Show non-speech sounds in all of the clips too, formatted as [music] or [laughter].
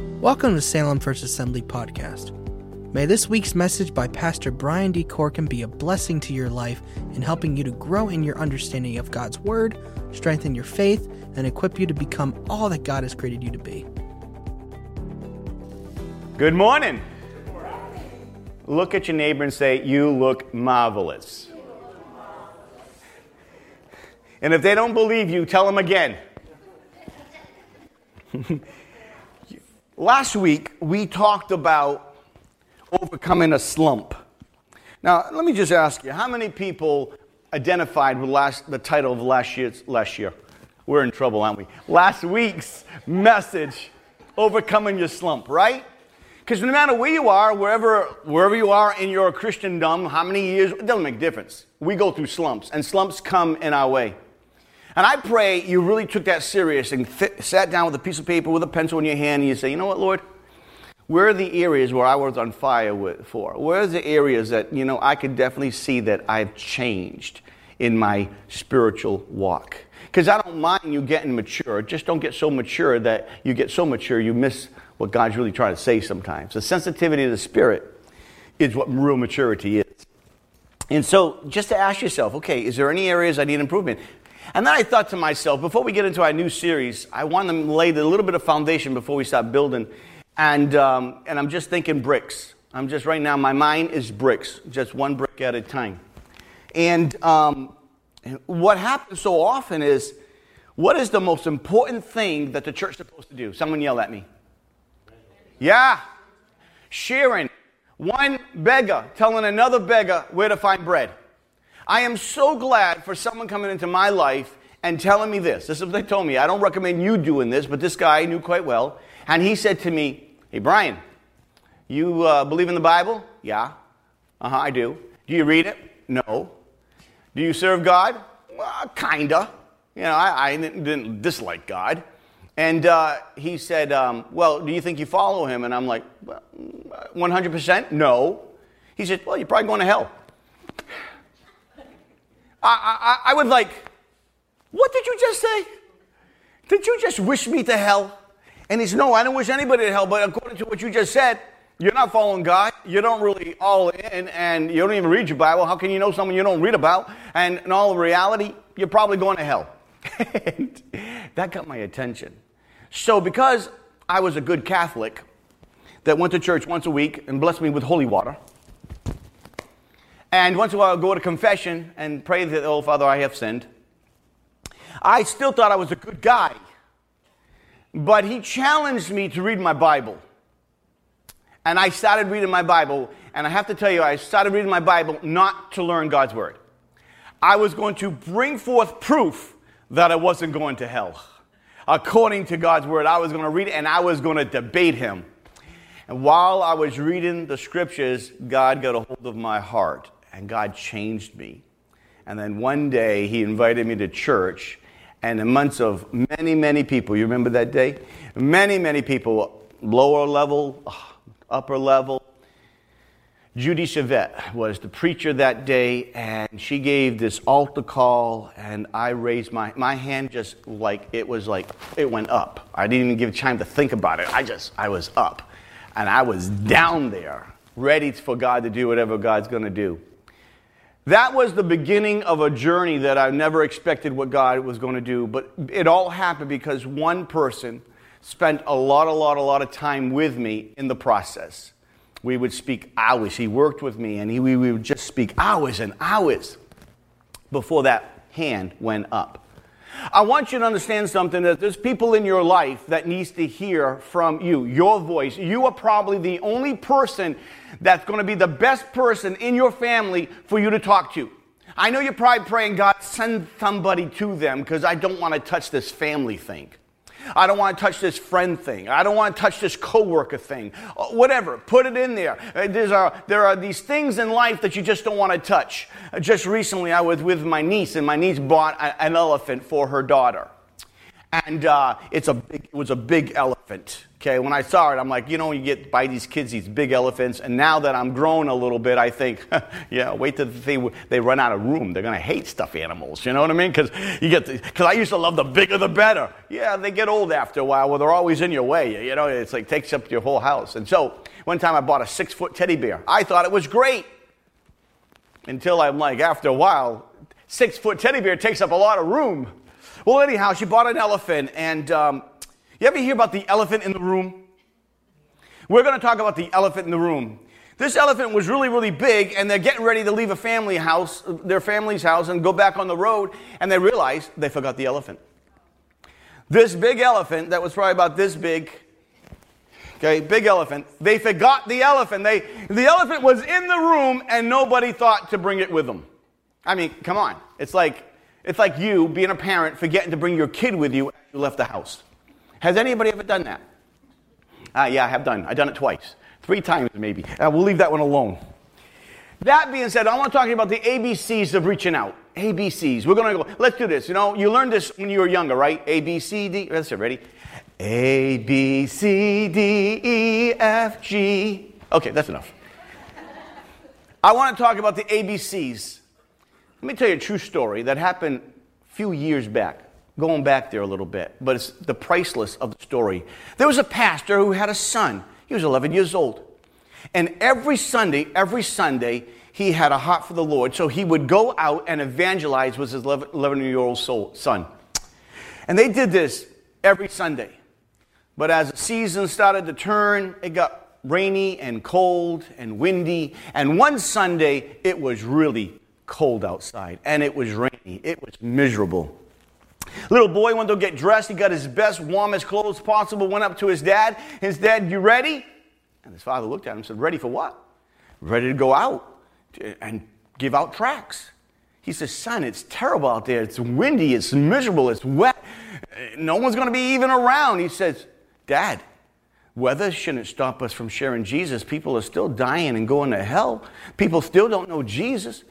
Welcome to Salem First Assembly Podcast. May this week's message by Pastor Brian D. Corkin be a blessing to your life in helping you to grow in your understanding of God's Word, strengthen your faith, and equip you to become all that God has created you to be. Good morning. Look at your neighbor and say, You look marvelous. And if they don't believe you, tell them again. [laughs] Last week, we talked about overcoming a slump. Now, let me just ask you how many people identified with last, the title of last year's last year? We're in trouble, aren't we? Last week's message, Overcoming Your Slump, right? Because no matter where you are, wherever, wherever you are in your Christendom, how many years, it doesn't make a difference. We go through slumps, and slumps come in our way. And I pray you really took that serious and th- sat down with a piece of paper with a pencil in your hand and you say, you know what, Lord? Where are the areas where I was on fire with, for? Where are the areas that, you know, I could definitely see that I've changed in my spiritual walk? Because I don't mind you getting mature. Just don't get so mature that you get so mature you miss what God's really trying to say sometimes. The sensitivity of the Spirit is what real maturity is. And so just to ask yourself, okay, is there any areas I need improvement? And then I thought to myself, before we get into our new series, I want to lay a little bit of foundation before we start building. And, um, and I'm just thinking bricks. I'm just right now, my mind is bricks, just one brick at a time. And um, what happens so often is, what is the most important thing that the church is supposed to do? Someone yell at me. Yeah. Sharing. One beggar telling another beggar where to find bread. I am so glad for someone coming into my life and telling me this. This is what they told me. I don't recommend you doing this, but this guy I knew quite well. And he said to me, Hey, Brian, you uh, believe in the Bible? Yeah. Uh huh, I do. Do you read it? No. Do you serve God? Well, kinda. You know, I, I didn't dislike God. And uh, he said, um, Well, do you think you follow him? And I'm like, well, 100% no. He said, Well, you're probably going to hell. I, I, I would like, what did you just say? Did you just wish me to hell? And he said, No, I don't wish anybody to hell, but according to what you just said, you're not following God. You don't really all in, and you don't even read your Bible. How can you know someone you don't read about? And in all reality, you're probably going to hell. [laughs] that got my attention. So, because I was a good Catholic that went to church once a week and blessed me with holy water, and once in a while, I'd go to confession and pray that, oh, Father, I have sinned. I still thought I was a good guy. But he challenged me to read my Bible. And I started reading my Bible. And I have to tell you, I started reading my Bible not to learn God's Word. I was going to bring forth proof that I wasn't going to hell. According to God's Word, I was going to read it and I was going to debate Him. And while I was reading the scriptures, God got a hold of my heart and God changed me. And then one day he invited me to church, and in months of many, many people, you remember that day? Many, many people, lower level, [sighs] upper level. Judy Chevette was the preacher that day, and she gave this altar call, and I raised my, my hand just like, it was like, it went up. I didn't even give time to think about it. I just, I was up. And I was down there, ready for God to do whatever God's going to do. That was the beginning of a journey that I never expected what God was going to do, but it all happened because one person spent a lot, a lot, a lot of time with me in the process. We would speak hours. He worked with me, and he, we would just speak hours and hours before that hand went up. I want you to understand something that there's people in your life that needs to hear from you, your voice. You are probably the only person that's going to be the best person in your family for you to talk to. I know you're probably praying, God, send somebody to them because I don't want to touch this family thing. I don't want to touch this friend thing. I don't want to touch this coworker thing. Uh, whatever, put it in there. Uh, there's a, there are these things in life that you just don't want to touch. Uh, just recently, I was with my niece, and my niece bought an elephant for her daughter. and uh, it's a big, it was a big elephant. Okay, when I saw it, I'm like, you know, you get by these kids these big elephants, and now that I'm grown a little bit, I think, [laughs] yeah, wait till they, they run out of room. They're gonna hate stuffed animals. You know what I mean? Because you get, because I used to love the bigger the better. Yeah, they get old after a while. Well, they're always in your way. You know, it's like takes up your whole house. And so one time I bought a six foot teddy bear. I thought it was great until I'm like, after a while, six foot teddy bear takes up a lot of room. Well, anyhow, she bought an elephant, and um, you ever hear about the elephant in the room? We're going to talk about the elephant in the room. This elephant was really, really big, and they're getting ready to leave a family house, their family's house, and go back on the road, and they realize they forgot the elephant. This big elephant that was probably about this big, okay, big elephant, they forgot the elephant. They, the elephant was in the room, and nobody thought to bring it with them. I mean, come on. It's like it's like you being a parent forgetting to bring your kid with you after you left the house. Has anybody ever done that? Uh, yeah, I have done. I've done it twice, three times maybe. Uh, we'll leave that one alone. That being said, I want to talk about the ABCs of reaching out. ABCs. We're going to go, let's do this. You know, you learned this when you were younger, right? A, B, C, D. That's it, ready? A, B, C, D, E, F, G. Okay, that's enough. I want to talk about the ABCs let me tell you a true story that happened a few years back, going back there a little bit, but it's the priceless of the story. There was a pastor who had a son. He was 11 years old. And every Sunday, every Sunday, he had a heart for the Lord. So he would go out and evangelize with his 11 year old son. And they did this every Sunday. But as the season started to turn, it got rainy and cold and windy. And one Sunday, it was really cold outside and it was rainy. It was miserable. Little boy went to get dressed. He got his best, warmest clothes possible, went up to his dad. His dad, You ready? And his father looked at him and said, Ready for what? Ready to go out and give out tracts. He says, Son, it's terrible out there. It's windy, it's miserable, it's wet. No one's going to be even around. He says, Dad, weather shouldn't stop us from sharing Jesus. People are still dying and going to hell. People still don't know Jesus.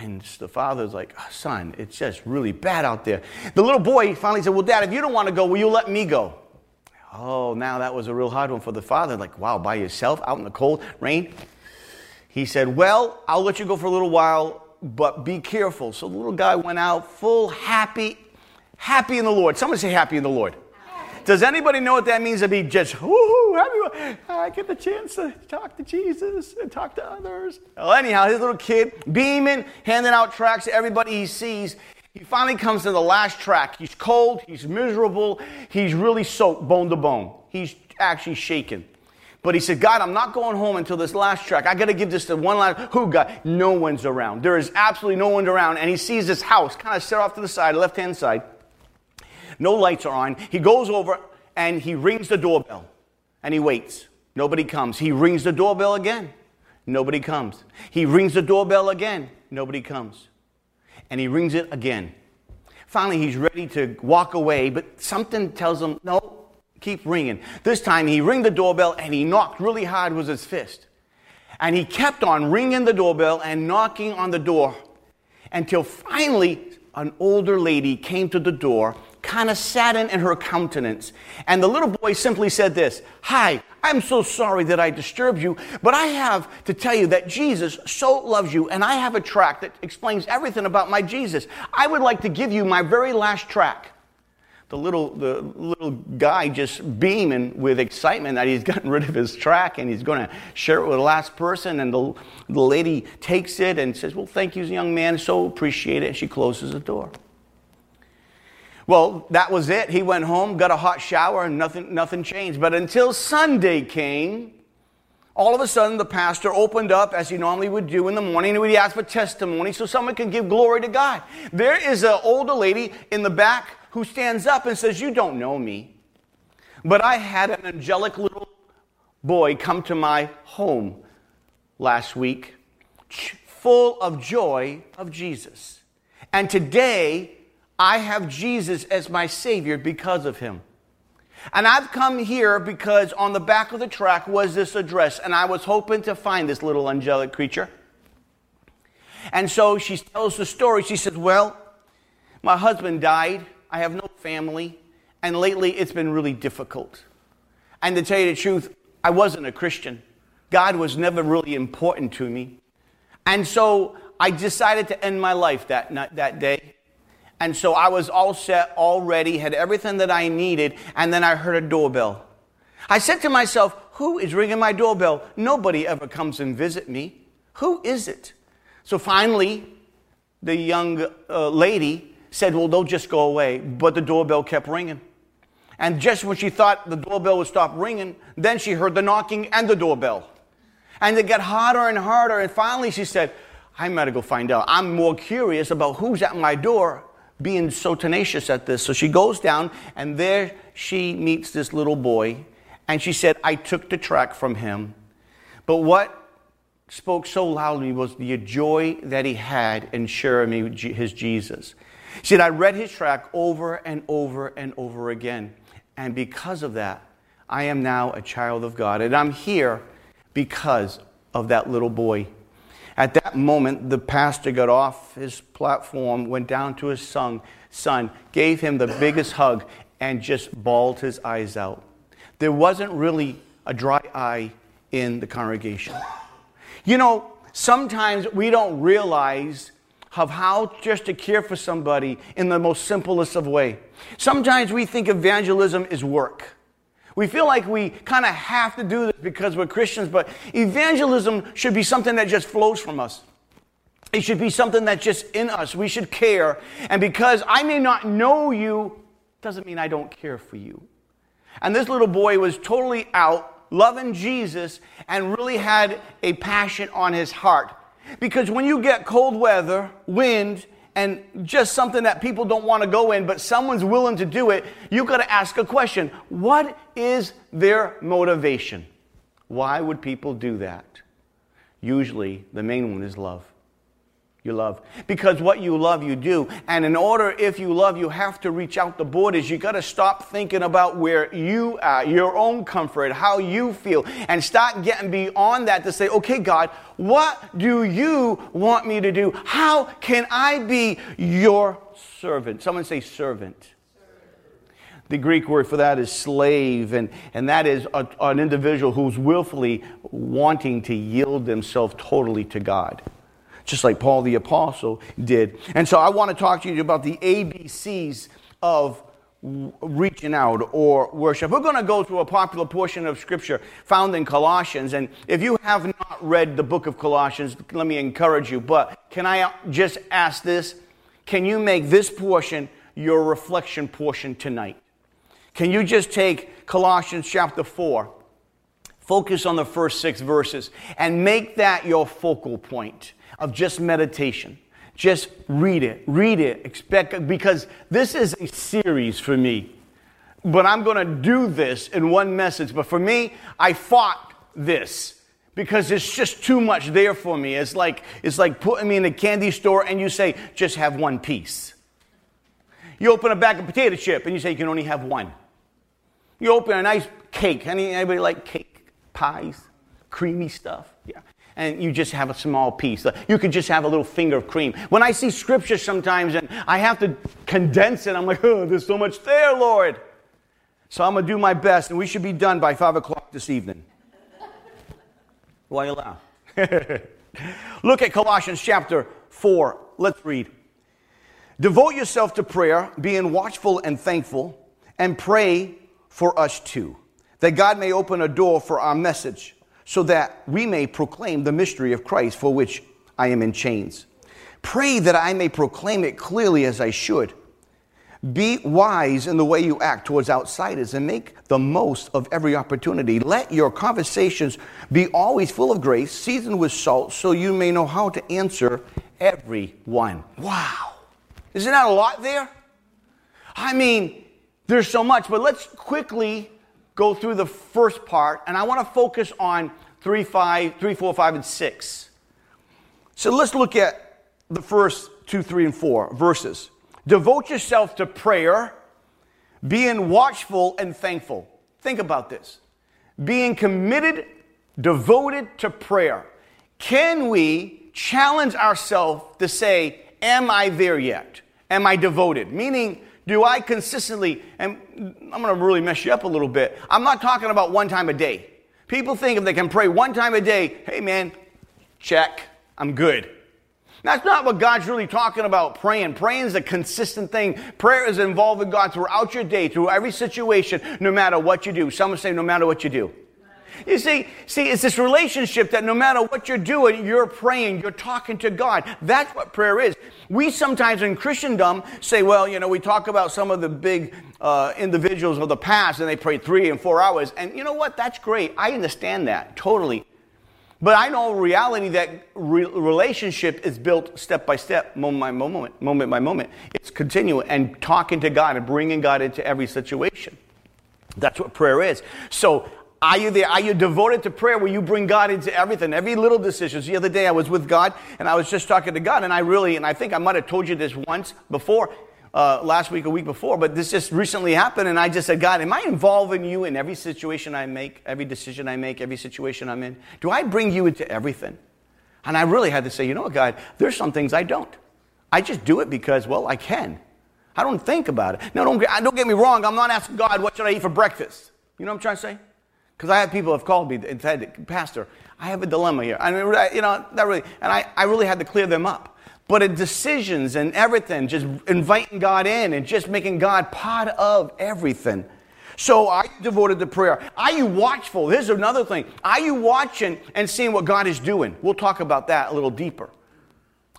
And the father's like, oh, son, it's just really bad out there. The little boy finally said, well, dad, if you don't want to go, will you let me go? Oh, now that was a real hard one for the father. Like, wow, by yourself out in the cold rain? He said, well, I'll let you go for a little while, but be careful. So the little guy went out full happy, happy in the Lord. Someone say happy in the Lord. Does anybody know what that means to be just, woohoo, happy? I uh, get the chance to talk to Jesus and talk to others. Well, anyhow, his little kid, beaming, handing out tracts to everybody he sees. He finally comes to the last track. He's cold, he's miserable, he's really soaked bone to bone. He's actually shaken. But he said, God, I'm not going home until this last track. I got to give this to one last. Who, God? No one's around. There is absolutely no one around. And he sees this house kind of set off to the side, left hand side. No lights are on. He goes over and he rings the doorbell and he waits. Nobody comes. He rings the doorbell again. Nobody comes. He rings the doorbell again. Nobody comes. And he rings it again. Finally, he's ready to walk away, but something tells him, no, keep ringing. This time he rang the doorbell and he knocked really hard with his fist. And he kept on ringing the doorbell and knocking on the door until finally an older lady came to the door kind of saddened in her countenance. And the little boy simply said this Hi, I'm so sorry that I disturbed you, but I have to tell you that Jesus so loves you, and I have a track that explains everything about my Jesus. I would like to give you my very last track. The little, the little guy just beaming with excitement that he's [laughs] gotten rid of his track and he's going to share it with the last person. And the, the lady takes it and says, Well, thank you, young man. So appreciate it. And she closes the door. Well, that was it. He went home, got a hot shower, and nothing, nothing changed. But until Sunday came, all of a sudden the pastor opened up as he normally would do in the morning and would ask for testimony so someone can give glory to God. There is an older lady in the back who stands up and says, You don't know me, but I had an angelic little boy come to my home last week full of joy of Jesus. And today, I have Jesus as my Savior because of him. And I've come here because on the back of the track was this address, and I was hoping to find this little angelic creature. And so she tells the story. She says, Well, my husband died. I have no family. and lately it's been really difficult. And to tell you the truth, I wasn't a Christian. God was never really important to me. And so I decided to end my life that, that day. And so I was all set, all ready, had everything that I needed, and then I heard a doorbell. I said to myself, Who is ringing my doorbell? Nobody ever comes and visit me. Who is it? So finally, the young uh, lady said, Well, don't just go away. But the doorbell kept ringing. And just when she thought the doorbell would stop ringing, then she heard the knocking and the doorbell. And it got harder and harder. And finally, she said, I gotta go find out. I'm more curious about who's at my door, being so tenacious at this. So she goes down, and there she meets this little boy. And she said, I took the track from him. But what spoke so loudly was the joy that he had in sharing me his Jesus. She said, I read his track over and over and over again. And because of that, I am now a child of God. And I'm here because of that little boy. At that moment, the pastor got off his platform, went down to his son, son, gave him the biggest hug, and just bawled his eyes out. There wasn't really a dry eye in the congregation. You know, sometimes we don't realize of how just to care for somebody in the most simplest of way. Sometimes we think evangelism is work. We feel like we kind of have to do this because we're Christians, but evangelism should be something that just flows from us. It should be something that's just in us. We should care. And because I may not know you, doesn't mean I don't care for you. And this little boy was totally out, loving Jesus, and really had a passion on his heart. Because when you get cold weather, wind, and just something that people don't want to go in, but someone's willing to do it, you've got to ask a question What is their motivation? Why would people do that? Usually, the main one is love you love. Because what you love, you do. And in order, if you love, you have to reach out the borders. You got to stop thinking about where you are, your own comfort, how you feel, and start getting beyond that to say, okay, God, what do you want me to do? How can I be your servant? Someone say servant. The Greek word for that is slave, and, and that is a, an individual who's willfully wanting to yield themselves totally to God just like Paul the Apostle did. And so I want to talk to you about the ABCs of reaching out or worship. We're going to go through a popular portion of Scripture found in Colossians. And if you have not read the book of Colossians, let me encourage you. But can I just ask this? Can you make this portion your reflection portion tonight? Can you just take Colossians chapter 4, focus on the first six verses, and make that your focal point? of just meditation. Just read it, read it, expect, because this is a series for me. But I'm going to do this in one message. But for me, I fought this because it's just too much there for me. It's like, it's like putting me in a candy store and you say, just have one piece. You open a bag of potato chip and you say you can only have one. You open a nice cake. Anybody like cake? Pies? Creamy stuff? Yeah and you just have a small piece. You could just have a little finger of cream. When I see scripture sometimes and I have to condense it, I'm like, oh, there's so much there, Lord. So I'm going to do my best, and we should be done by 5 o'clock this evening. Why you laugh? [laughs] Look at Colossians chapter 4. Let's read. Devote yourself to prayer, being watchful and thankful, and pray for us too, that God may open a door for our message so that we may proclaim the mystery of Christ for which I am in chains. Pray that I may proclaim it clearly as I should. Be wise in the way you act towards outsiders and make the most of every opportunity. Let your conversations be always full of grace, seasoned with salt, so you may know how to answer everyone. Wow. Isn't that a lot there? I mean, there's so much, but let's quickly go through the first part, and I want to focus on 3, 5, 3, 4, 5, and 6. So let's look at the first 2, 3, and 4 verses. Devote yourself to prayer, being watchful and thankful. Think about this. Being committed, devoted to prayer. Can we challenge ourselves to say, Am I there yet? Am I devoted? Meaning Do I consistently, and I'm going to really mess you up a little bit. I'm not talking about one time a day. People think if they can pray one time a day, hey man, check, I'm good. That's not what God's really talking about praying. Praying is a consistent thing. Prayer is involving God throughout your day, through every situation, no matter what you do. Some say, no matter what you do. You see, see, it's this relationship that no matter what you're doing, you're praying, you're talking to God. That's what prayer is. We sometimes in Christendom say, well, you know, we talk about some of the big uh, individuals of the past and they pray three and four hours. And you know what? That's great. I understand that totally. But I know reality that re- relationship is built step by step, moment by moment, moment by moment. It's continual and talking to God and bringing God into every situation. That's what prayer is. So are you there? Are you devoted to prayer where you bring God into everything, every little decision? The other day I was with God and I was just talking to God, and I really, and I think I might have told you this once before, uh, last week, a week before, but this just recently happened, and I just said, God, am I involving you in every situation I make, every decision I make, every situation I'm in? Do I bring you into everything? And I really had to say, you know what, God, there's some things I don't. I just do it because, well, I can. I don't think about it. Now, don't, don't get me wrong. I'm not asking God, what should I eat for breakfast? You know what I'm trying to say? Because I have people have called me and said, Pastor, I have a dilemma here. I mean, you know, that really, and I, I really had to clear them up. But in decisions and everything, just inviting God in and just making God part of everything. So are you devoted to prayer? Are you watchful? Here's another thing. Are you watching and seeing what God is doing? We'll talk about that a little deeper.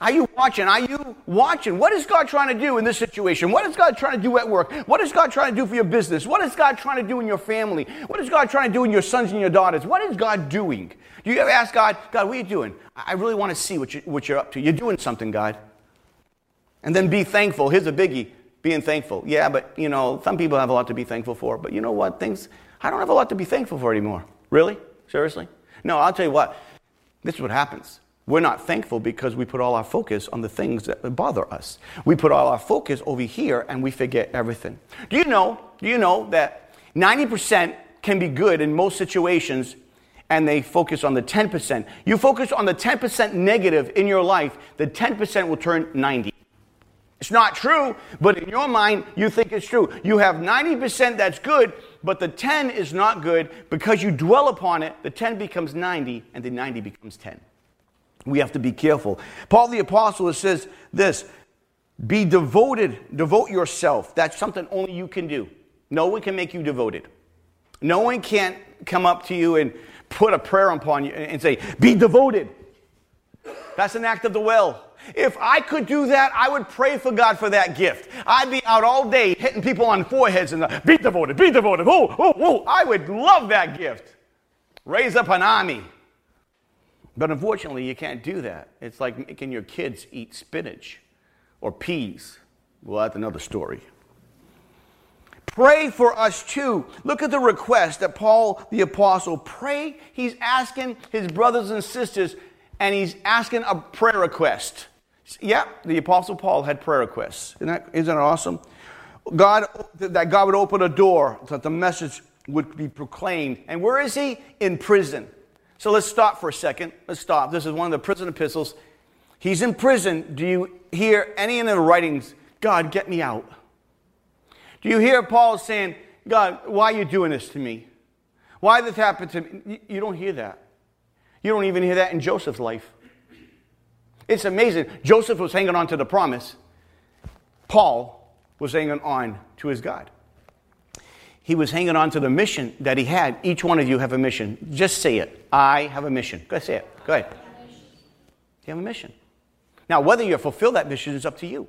Are you watching? Are you watching? What is God trying to do in this situation? What is God trying to do at work? What is God trying to do for your business? What is God trying to do in your family? What is God trying to do in your sons and your daughters? What is God doing? Do you ever ask God, God, what are you doing? I really want to see what, you, what you're up to. You're doing something, God. And then be thankful. Here's a biggie being thankful. Yeah, but, you know, some people have a lot to be thankful for. But you know what? Things, I don't have a lot to be thankful for anymore. Really? Seriously? No, I'll tell you what. This is what happens. We're not thankful because we put all our focus on the things that bother us. We put all our focus over here and we forget everything. Do you know, do you know that 90% can be good in most situations and they focus on the 10%. You focus on the 10% negative in your life, the 10% will turn 90. It's not true, but in your mind, you think it's true. You have 90% that's good, but the 10 is not good because you dwell upon it. The 10 becomes 90, and the 90 becomes 10. We have to be careful. Paul the Apostle says this be devoted, devote yourself. That's something only you can do. No one can make you devoted. No one can't come up to you and put a prayer upon you and say, be devoted. That's an act of the will. If I could do that, I would pray for God for that gift. I'd be out all day hitting people on foreheads and uh, be devoted, be devoted. Oh, oh, oh. I would love that gift. Raise up an army. But unfortunately, you can't do that. It's like making your kids eat spinach or peas. Well, that's another story. Pray for us too. Look at the request that Paul the Apostle pray. He's asking his brothers and sisters, and he's asking a prayer request. Yeah, the Apostle Paul had prayer requests. Isn't that, isn't that awesome? God, that God would open a door so that the message would be proclaimed. And where is he? In prison. So let's stop for a second. Let's stop. This is one of the prison epistles. He's in prison. Do you hear any of the writings, God, get me out? Do you hear Paul saying, God, why are you doing this to me? Why this happened to me? You don't hear that. You don't even hear that in Joseph's life. It's amazing. Joseph was hanging on to the promise. Paul was hanging on to his God he was hanging on to the mission that he had. Each one of you have a mission. Just say it. I have a mission. Go ahead, say it. Go ahead. You have a mission. Now, whether you fulfill that mission is up to you.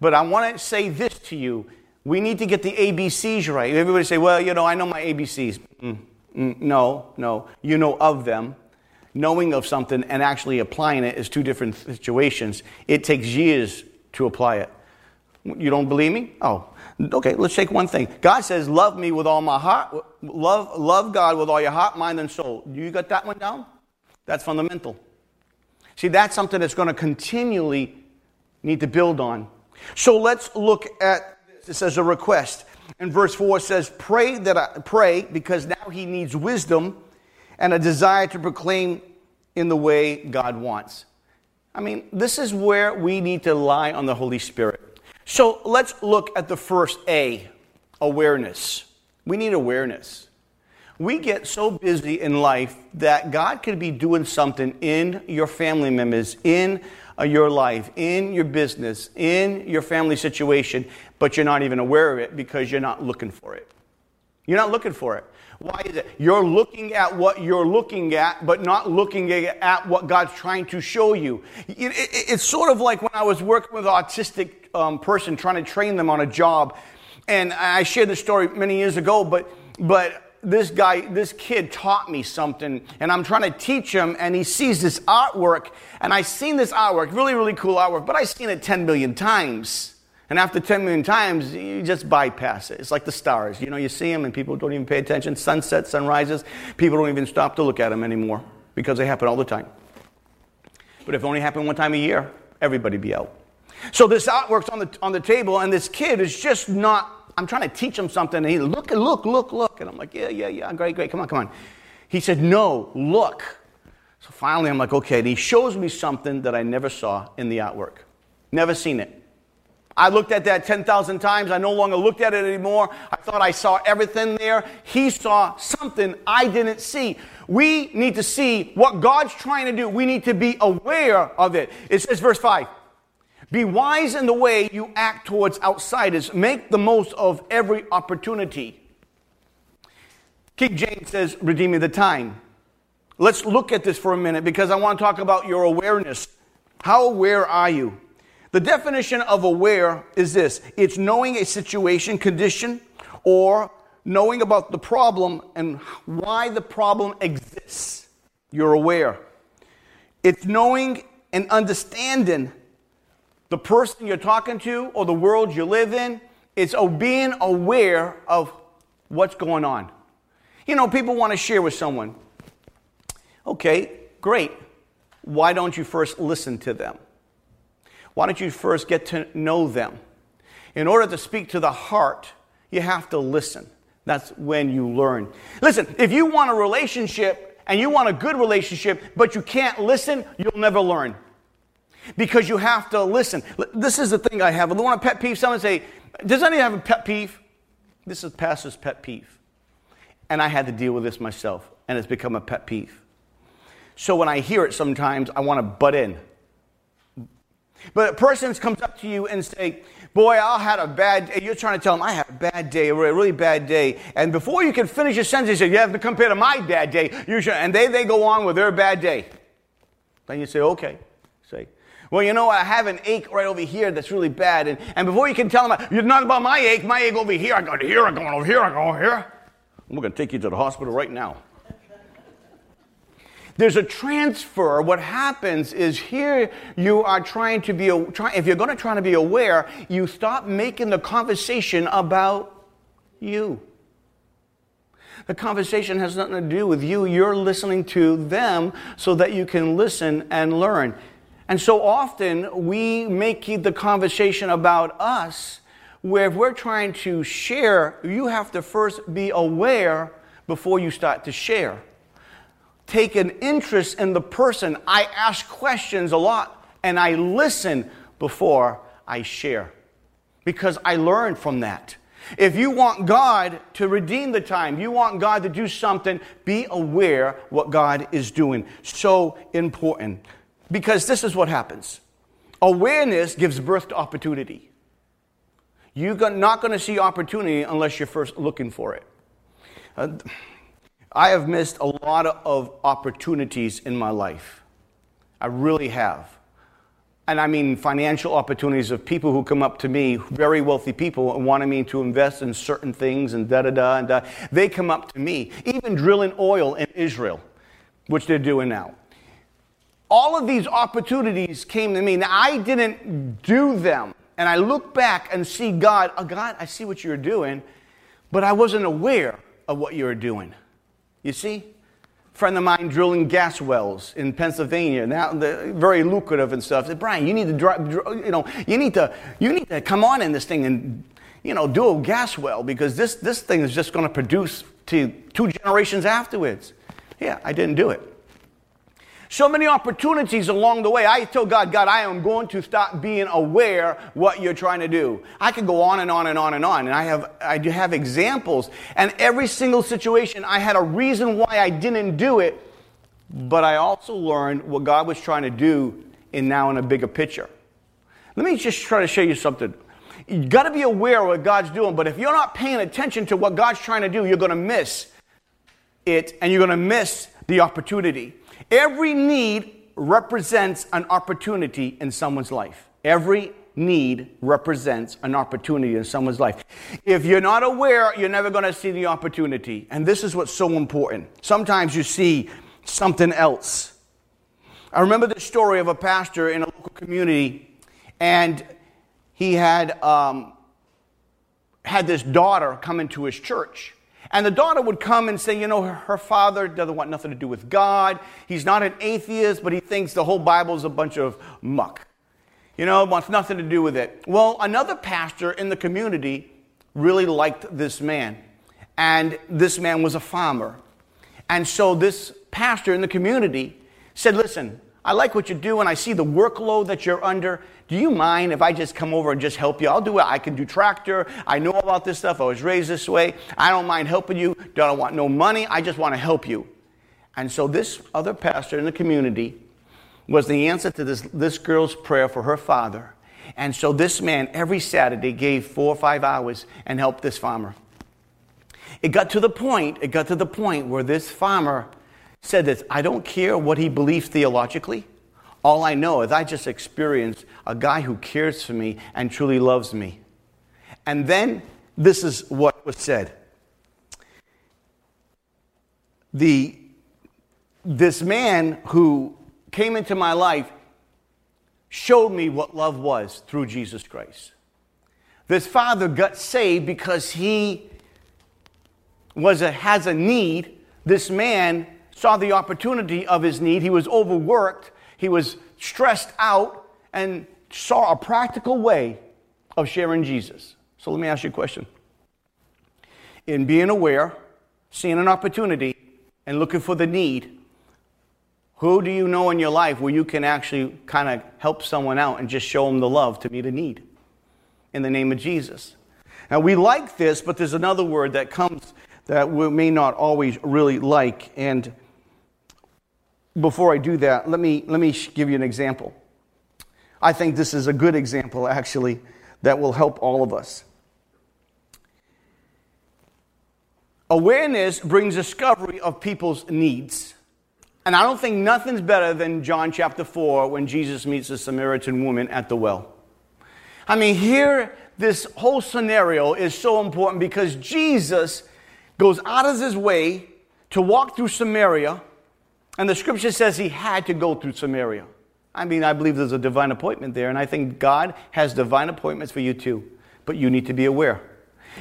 But I want to say this to you. We need to get the ABCs right. Everybody say, well, you know, I know my ABCs. Mm, mm, no, no. You know of them. Knowing of something and actually applying it is two different situations. It takes years to apply it. You don't believe me? Oh, Okay, let's take one thing. God says, Love me with all my heart. Love, love God with all your heart, mind, and soul. You got that one down? That's fundamental. See, that's something that's going to continually need to build on. So let's look at this as a request. And verse 4 says, Pray that I pray because now he needs wisdom and a desire to proclaim in the way God wants. I mean, this is where we need to rely on the Holy Spirit. So let's look at the first A awareness. We need awareness. We get so busy in life that God could be doing something in your family members, in uh, your life, in your business, in your family situation, but you're not even aware of it because you're not looking for it. You're not looking for it. Why is it? You're looking at what you're looking at, but not looking at what God's trying to show you. It, it, it's sort of like when I was working with an autistic um, person, trying to train them on a job. And I shared this story many years ago, but, but this guy, this kid taught me something, and I'm trying to teach him, and he sees this artwork, and I've seen this artwork, really, really cool artwork, but I've seen it 10 million times. And after 10 million times, you just bypass it. It's like the stars. You know, you see them and people don't even pay attention. Sunsets, sunrises, people don't even stop to look at them anymore because they happen all the time. But if it only happened one time a year, everybody be out. So this artwork's on the, on the table, and this kid is just not. I'm trying to teach him something, and he look, look, look, look, and I'm like, yeah, yeah, yeah, great, great, come on, come on. He said, no, look. So finally, I'm like, okay. And he shows me something that I never saw in the artwork. Never seen it. I looked at that 10,000 times. I no longer looked at it anymore. I thought I saw everything there. He saw something I didn't see. We need to see what God's trying to do. We need to be aware of it. It says, verse 5 Be wise in the way you act towards outsiders, make the most of every opportunity. King James says, redeeming the time. Let's look at this for a minute because I want to talk about your awareness. How aware are you? The definition of aware is this it's knowing a situation, condition, or knowing about the problem and why the problem exists. You're aware. It's knowing and understanding the person you're talking to or the world you live in. It's being aware of what's going on. You know, people want to share with someone. Okay, great. Why don't you first listen to them? Why don't you first get to know them? In order to speak to the heart, you have to listen. That's when you learn. Listen, if you want a relationship and you want a good relationship, but you can't listen, you'll never learn. Because you have to listen. This is the thing I have. I want a pet peeve. Someone say, Does anyone have a pet peeve? This is Pastor's pet peeve. And I had to deal with this myself, and it's become a pet peeve. So when I hear it sometimes, I want to butt in. But a person comes up to you and say, boy, I had a bad day. You're trying to tell them, I had a bad day, a really bad day. And before you can finish your sentence, you say, you have to compare to my bad day. You should. And they, they go on with their bad day. Then you say, okay. Say, well, you know, I have an ache right over here that's really bad. And, and before you can tell them, you're not about my ache, my ache over here, I got here, I'm going over here, I go over here. We're going to take you to the hospital right now. There's a transfer. What happens is here you are trying to be, try, if you're going to try to be aware, you stop making the conversation about you. The conversation has nothing to do with you. You're listening to them so that you can listen and learn. And so often we make the conversation about us, where if we're trying to share, you have to first be aware before you start to share take an interest in the person. I ask questions a lot and I listen before I share because I learn from that. If you want God to redeem the time, you want God to do something, be aware what God is doing. So important. Because this is what happens. Awareness gives birth to opportunity. You're not going to see opportunity unless you're first looking for it. Uh, I have missed a lot of opportunities in my life. I really have. And I mean financial opportunities of people who come up to me, very wealthy people, and wanting me to invest in certain things and da da da and da. They come up to me, even drilling oil in Israel, which they're doing now. All of these opportunities came to me. Now, I didn't do them. And I look back and see God, oh, God, I see what you're doing, but I wasn't aware of what you were doing. You see? A friend of mine drilling gas wells in Pennsylvania, now very lucrative and stuff. Said, Brian, you need to drive, you know, you need to, you need to come on in this thing and, you know, do a gas well because this, this thing is just going to produce to two generations afterwards. Yeah, I didn't do it. So many opportunities along the way. I told God, God, I am going to stop being aware what you're trying to do. I could go on and on and on and on. And I have, I do have examples. And every single situation, I had a reason why I didn't do it. But I also learned what God was trying to do in now in a bigger picture. Let me just try to show you something. You got to be aware of what God's doing. But if you're not paying attention to what God's trying to do, you're going to miss it and you're going to miss the opportunity. Every need represents an opportunity in someone's life. Every need represents an opportunity in someone's life. If you're not aware, you're never going to see the opportunity. And this is what's so important. Sometimes you see something else. I remember the story of a pastor in a local community, and he had um, had this daughter come into his church. And the daughter would come and say, you know, her father doesn't want nothing to do with God. He's not an atheist, but he thinks the whole Bible is a bunch of muck. You know, wants nothing to do with it. Well, another pastor in the community really liked this man. And this man was a farmer. And so this pastor in the community said, listen, I like what you do, and I see the workload that you're under. Do you mind if I just come over and just help you? I'll do it. I can do tractor. I know about this stuff. I was raised this way. I don't mind helping you. Don't want no money. I just want to help you. And so this other pastor in the community was the answer to this, this girl's prayer for her father. And so this man every Saturday gave four or five hours and helped this farmer. It got to the point, it got to the point where this farmer said this I don't care what he believes theologically. All I know is I just experienced a guy who cares for me and truly loves me. And then this is what was said. The, this man who came into my life showed me what love was through Jesus Christ. This father got saved because he was a, has a need. This man saw the opportunity of his need. He was overworked he was stressed out and saw a practical way of sharing Jesus. So let me ask you a question. In being aware, seeing an opportunity, and looking for the need, who do you know in your life where you can actually kind of help someone out and just show them the love to meet a need in the name of Jesus? Now, we like this, but there's another word that comes that we may not always really like. And before I do that, let me, let me give you an example. I think this is a good example, actually, that will help all of us. Awareness brings discovery of people's needs. And I don't think nothing's better than John chapter 4 when Jesus meets the Samaritan woman at the well. I mean, here, this whole scenario is so important because Jesus goes out of his way to walk through Samaria and the scripture says he had to go through Samaria. I mean, I believe there's a divine appointment there, and I think God has divine appointments for you too. But you need to be aware.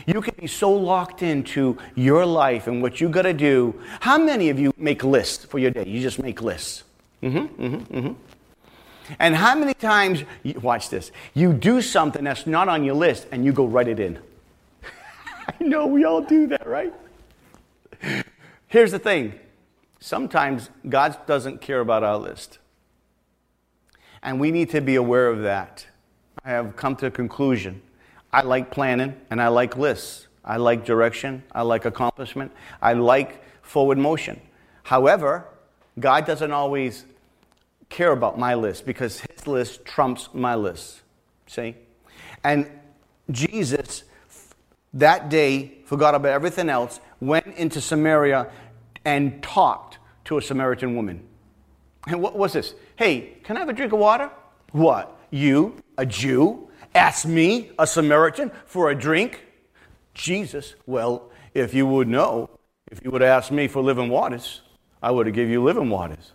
You can be so locked into your life and what you got to do. How many of you make lists for your day? You just make lists. Mm-hmm, mm-hmm, mm-hmm. And how many times, watch this, you do something that's not on your list and you go write it in? [laughs] I know we all do that, right? Here's the thing sometimes God doesn't care about our list. And we need to be aware of that. I have come to a conclusion. I like planning and I like lists. I like direction. I like accomplishment. I like forward motion. However, God doesn't always care about my list because his list trumps my list. See? And Jesus, that day, forgot about everything else, went into Samaria and talked to a Samaritan woman. And what was this? Hey, can I have a drink of water? What? You, a Jew, ask me, a Samaritan, for a drink? Jesus, well, if you would know, if you would ask me for living waters, I would have given you living waters.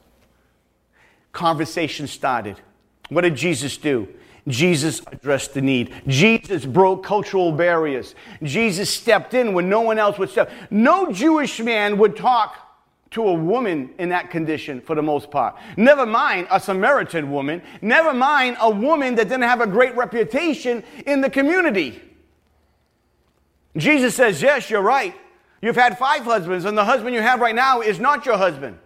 Conversation started. What did Jesus do? Jesus addressed the need. Jesus broke cultural barriers. Jesus stepped in when no one else would step. No Jewish man would talk to a woman in that condition for the most part. Never mind a Samaritan woman. Never mind a woman that didn't have a great reputation in the community. Jesus says, Yes, you're right. You've had five husbands, and the husband you have right now is not your husband.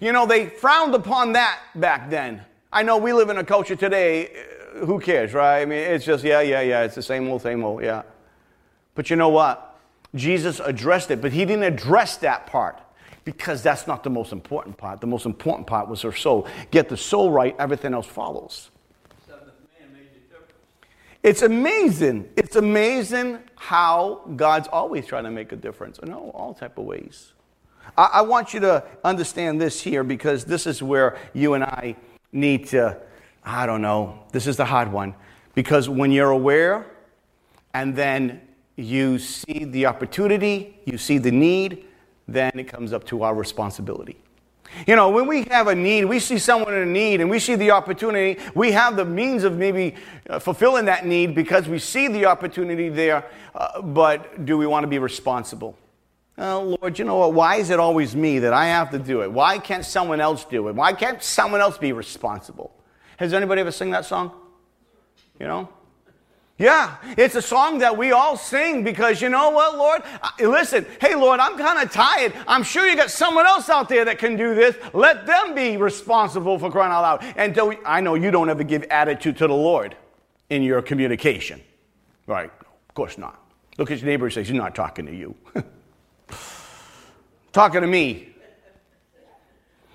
You know, they frowned upon that back then. I know we live in a culture today, uh, who cares, right? I mean, it's just, yeah, yeah, yeah, it's the same old, same old, yeah. But you know what? Jesus addressed it, but he didn't address that part because that's not the most important part. The most important part was her soul. Get the soul right, everything else follows. It's amazing. It's amazing how God's always trying to make a difference in all, all type of ways. I, I want you to understand this here because this is where you and I need to, I don't know, this is the hard one. Because when you're aware and then you see the opportunity, you see the need, then it comes up to our responsibility. You know, when we have a need, we see someone in a need and we see the opportunity, we have the means of maybe uh, fulfilling that need because we see the opportunity there, uh, but do we want to be responsible? Oh, Lord, you know what? Why is it always me that I have to do it? Why can't someone else do it? Why can't someone else be responsible? Has anybody ever sung that song? You know? Yeah, it's a song that we all sing because you know what, Lord? Listen, hey, Lord, I'm kind of tired. I'm sure you got someone else out there that can do this. Let them be responsible for crying out loud. And I know you don't ever give attitude to the Lord in your communication. Right? Of course not. Look at your neighbor and say, He's not talking to you. [laughs] talking to me.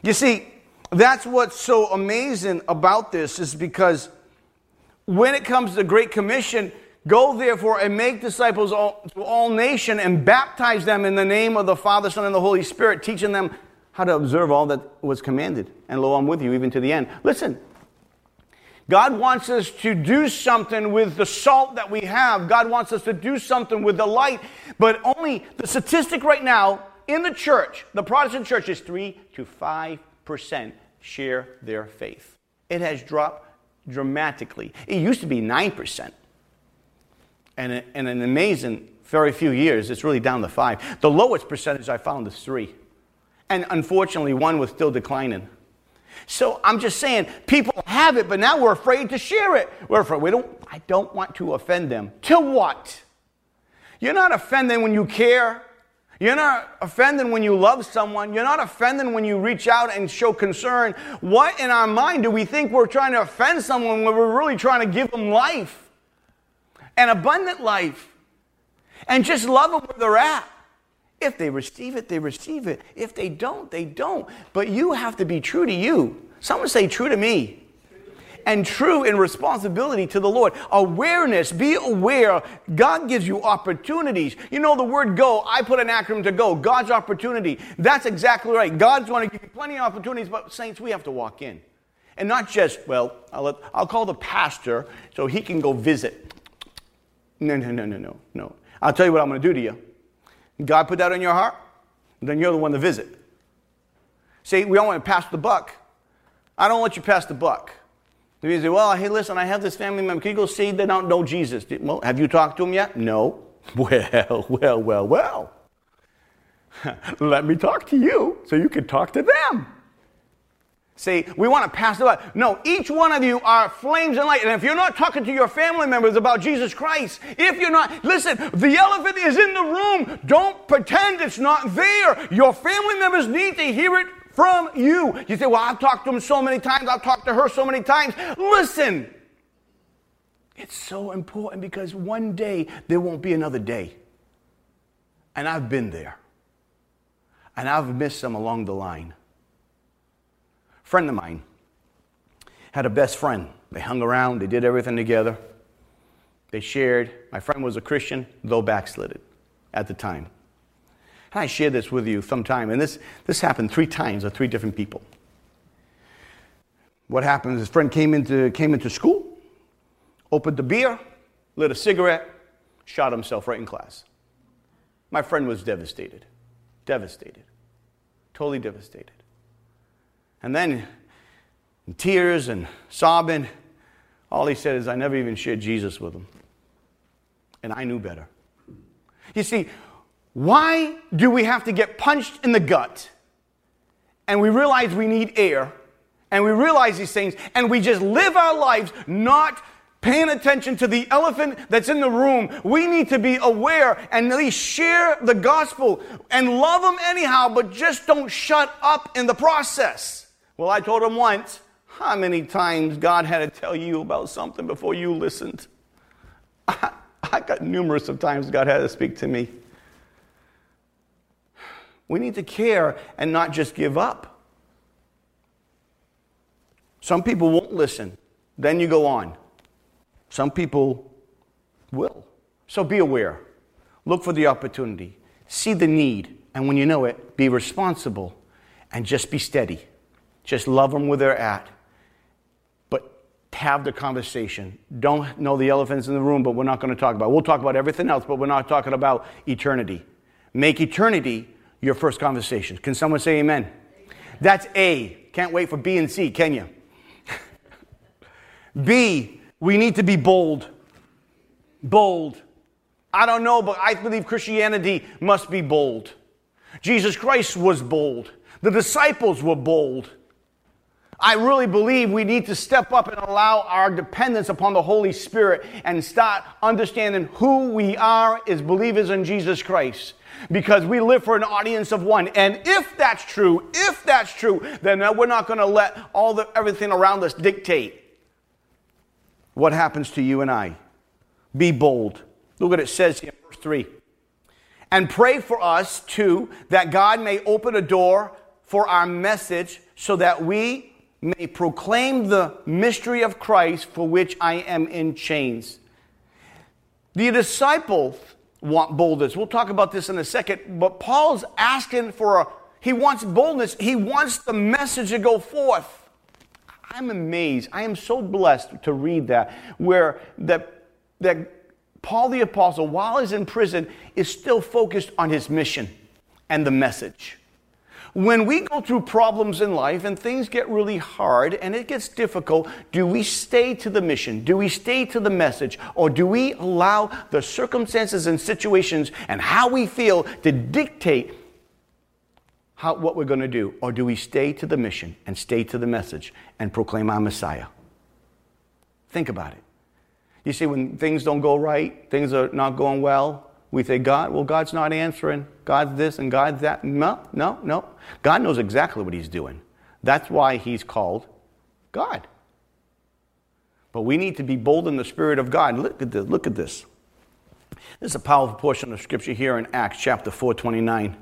You see, that's what's so amazing about this is because when it comes to the Great Commission, go therefore and make disciples all, to all nation and baptize them in the name of the Father, Son, and the Holy Spirit, teaching them how to observe all that was commanded. And lo, I'm with you even to the end. Listen, God wants us to do something with the salt that we have. God wants us to do something with the light. But only the statistic right now in the church, the Protestant church, is 3 to 5% share their faith. It has dropped dramatically. It used to be 9%. And in an amazing, very few years, it's really down to 5. The lowest percentage I found is 3. And unfortunately, one was still declining. So I'm just saying, people have it, but now we're afraid to share it. We're afraid. We don't, I don't want to offend them. To what? You're not offending when you care. You're not offending when you love someone. You're not offending when you reach out and show concern. What in our mind do we think we're trying to offend someone when we're really trying to give them life? An abundant life. And just love them where they're at. If they receive it, they receive it. If they don't, they don't. But you have to be true to you. Someone say true to me and true in responsibility to the Lord. Awareness, be aware. God gives you opportunities. You know the word go, I put an acronym to go. God's opportunity. That's exactly right. God's going to give you plenty of opportunities, but saints, we have to walk in. And not just, well, I'll, let, I'll call the pastor so he can go visit. No, no, no, no, no, no. I'll tell you what I'm going to do to you. God put that in your heart, then you're the one to visit. See, we all want to pass the buck. I don't let you pass the buck. You say, well, hey, listen, I have this family member. Can you go see they don't know Jesus? Well, have you talked to them yet? No. [laughs] Well, well, well, well. [laughs] Let me talk to you so you can talk to them. See, we want to pass it on. No, each one of you are flames and light. And if you're not talking to your family members about Jesus Christ, if you're not, listen, the elephant is in the room. Don't pretend it's not there. Your family members need to hear it from you. You say, Well, I've talked to him so many times, I've talked to her so many times. Listen, it's so important because one day there won't be another day. And I've been there. And I've missed some along the line. A friend of mine had a best friend. They hung around, they did everything together. They shared. My friend was a Christian, though backslidden at the time. I share this with you sometime, and this, this happened three times with three different people. What happened? Is his friend came into, came into school, opened the beer, lit a cigarette, shot himself right in class. My friend was devastated. Devastated. Totally devastated. And then, in tears and sobbing, all he said is, I never even shared Jesus with him. And I knew better. You see, why do we have to get punched in the gut and we realize we need air and we realize these things and we just live our lives not paying attention to the elephant that's in the room. We need to be aware and at least share the gospel and love them anyhow, but just don't shut up in the process. Well, I told him once, how many times God had to tell you about something before you listened? I, [laughs] I got numerous of times God had to speak to me. We need to care and not just give up. Some people won't listen. Then you go on. Some people will. So be aware. Look for the opportunity. See the need. And when you know it, be responsible and just be steady. Just love them where they're at. But have the conversation. Don't know the elephants in the room, but we're not going to talk about. It. We'll talk about everything else, but we're not talking about eternity. Make eternity your first conversation. Can someone say amen? That's A. Can't wait for B and C, can you? [laughs] B, we need to be bold. Bold. I don't know, but I believe Christianity must be bold. Jesus Christ was bold. The disciples were bold. I really believe we need to step up and allow our dependence upon the Holy Spirit and start understanding who we are as believers in Jesus Christ because we live for an audience of one. And if that's true, if that's true, then we're not going to let all the everything around us dictate what happens to you and I. Be bold. Look what it says here, verse 3. And pray for us too, that God may open a door for our message so that we may proclaim the mystery of Christ for which I am in chains. The disciples want boldness. We'll talk about this in a second, but Paul's asking for a, he wants boldness. He wants the message to go forth. I'm amazed. I am so blessed to read that, where that, that Paul the Apostle, while he's in prison, is still focused on his mission and the message. When we go through problems in life and things get really hard and it gets difficult, do we stay to the mission? Do we stay to the message? Or do we allow the circumstances and situations and how we feel to dictate how, what we're going to do? Or do we stay to the mission and stay to the message and proclaim our Messiah? Think about it. You see, when things don't go right, things are not going well, we say, God, well, God's not answering. God's this and God's that. No, no, no. God knows exactly what He's doing. That's why He's called God. But we need to be bold in the Spirit of God. Look at this. Look at this. This is a powerful portion of Scripture here in Acts chapter 4 29.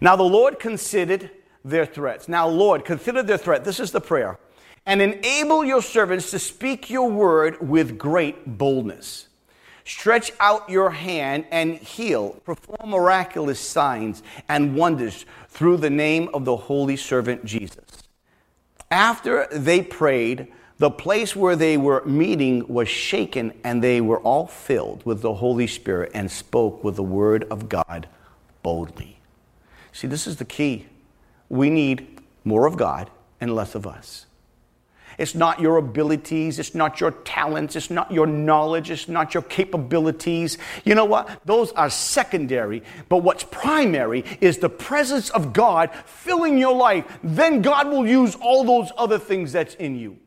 Now the Lord considered their threats. Now, Lord, consider their threat. This is the prayer. And enable your servants to speak your word with great boldness. Stretch out your hand and heal. Perform miraculous signs and wonders through the name of the holy servant Jesus. After they prayed, the place where they were meeting was shaken, and they were all filled with the Holy Spirit and spoke with the word of God boldly. See, this is the key. We need more of God and less of us. It's not your abilities. It's not your talents. It's not your knowledge. It's not your capabilities. You know what? Those are secondary. But what's primary is the presence of God filling your life. Then God will use all those other things that's in you.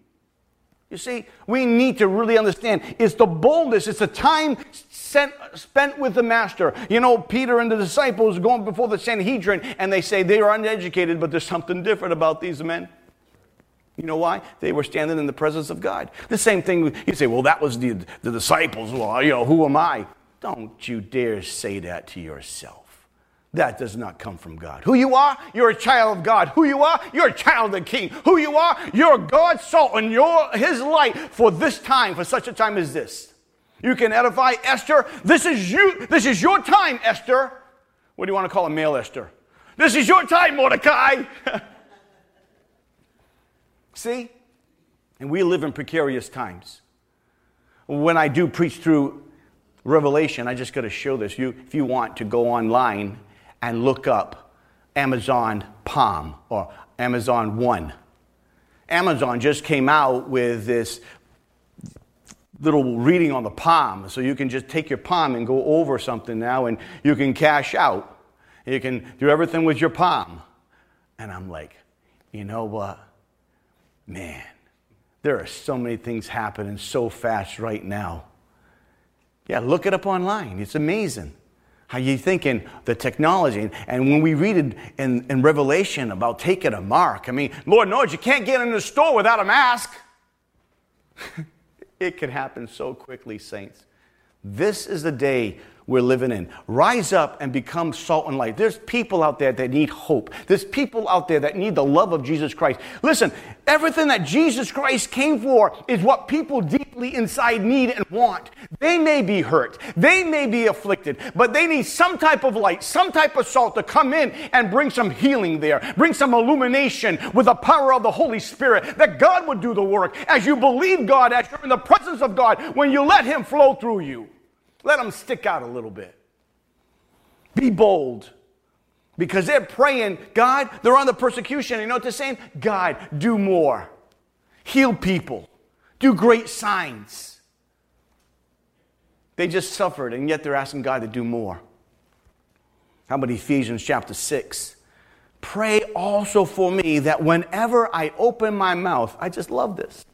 You see, we need to really understand it's the boldness, it's the time sent, spent with the master. You know, Peter and the disciples going before the Sanhedrin and they say they are uneducated, but there's something different about these men. You know why? They were standing in the presence of God. The same thing, you say, well, that was the, the disciples. Well, you know, who am I? Don't you dare say that to yourself. That does not come from God. Who you are, you're a child of God. Who you are, you're a child of the King. Who you are, you're God's salt and you're His light for this time, for such a time as this. You can edify Esther. This is you. This is your time, Esther. What do you want to call a male Esther? This is your time, Mordecai. [laughs] See? And we live in precarious times. When I do preach through Revelation, I just got to show this. You, if you want to go online and look up Amazon Palm or Amazon One, Amazon just came out with this little reading on the palm. So you can just take your palm and go over something now and you can cash out. You can do everything with your palm. And I'm like, you know what? Man, There are so many things happening so fast right now. Yeah, look it up online. It's amazing how you thinking the technology. And when we read it in, in Revelation about taking a mark, I mean, Lord knows you can't get in the store without a mask. [laughs] it can happen so quickly, saints. This is the day we're living in. Rise up and become salt and light. There's people out there that need hope. There's people out there that need the love of Jesus Christ. Listen, everything that Jesus Christ came for is what people deeply inside need and want. They may be hurt, they may be afflicted, but they need some type of light, some type of salt to come in and bring some healing there, bring some illumination with the power of the Holy Spirit, that God would do the work as you believe God, as you're in the presence of God, when you let Him flow through you. Let them stick out a little bit. Be bold. Because they're praying, God, they're on the persecution. You know what they're saying? God, do more. Heal people. Do great signs. They just suffered, and yet they're asking God to do more. How about Ephesians chapter 6? Pray also for me that whenever I open my mouth, I just love this,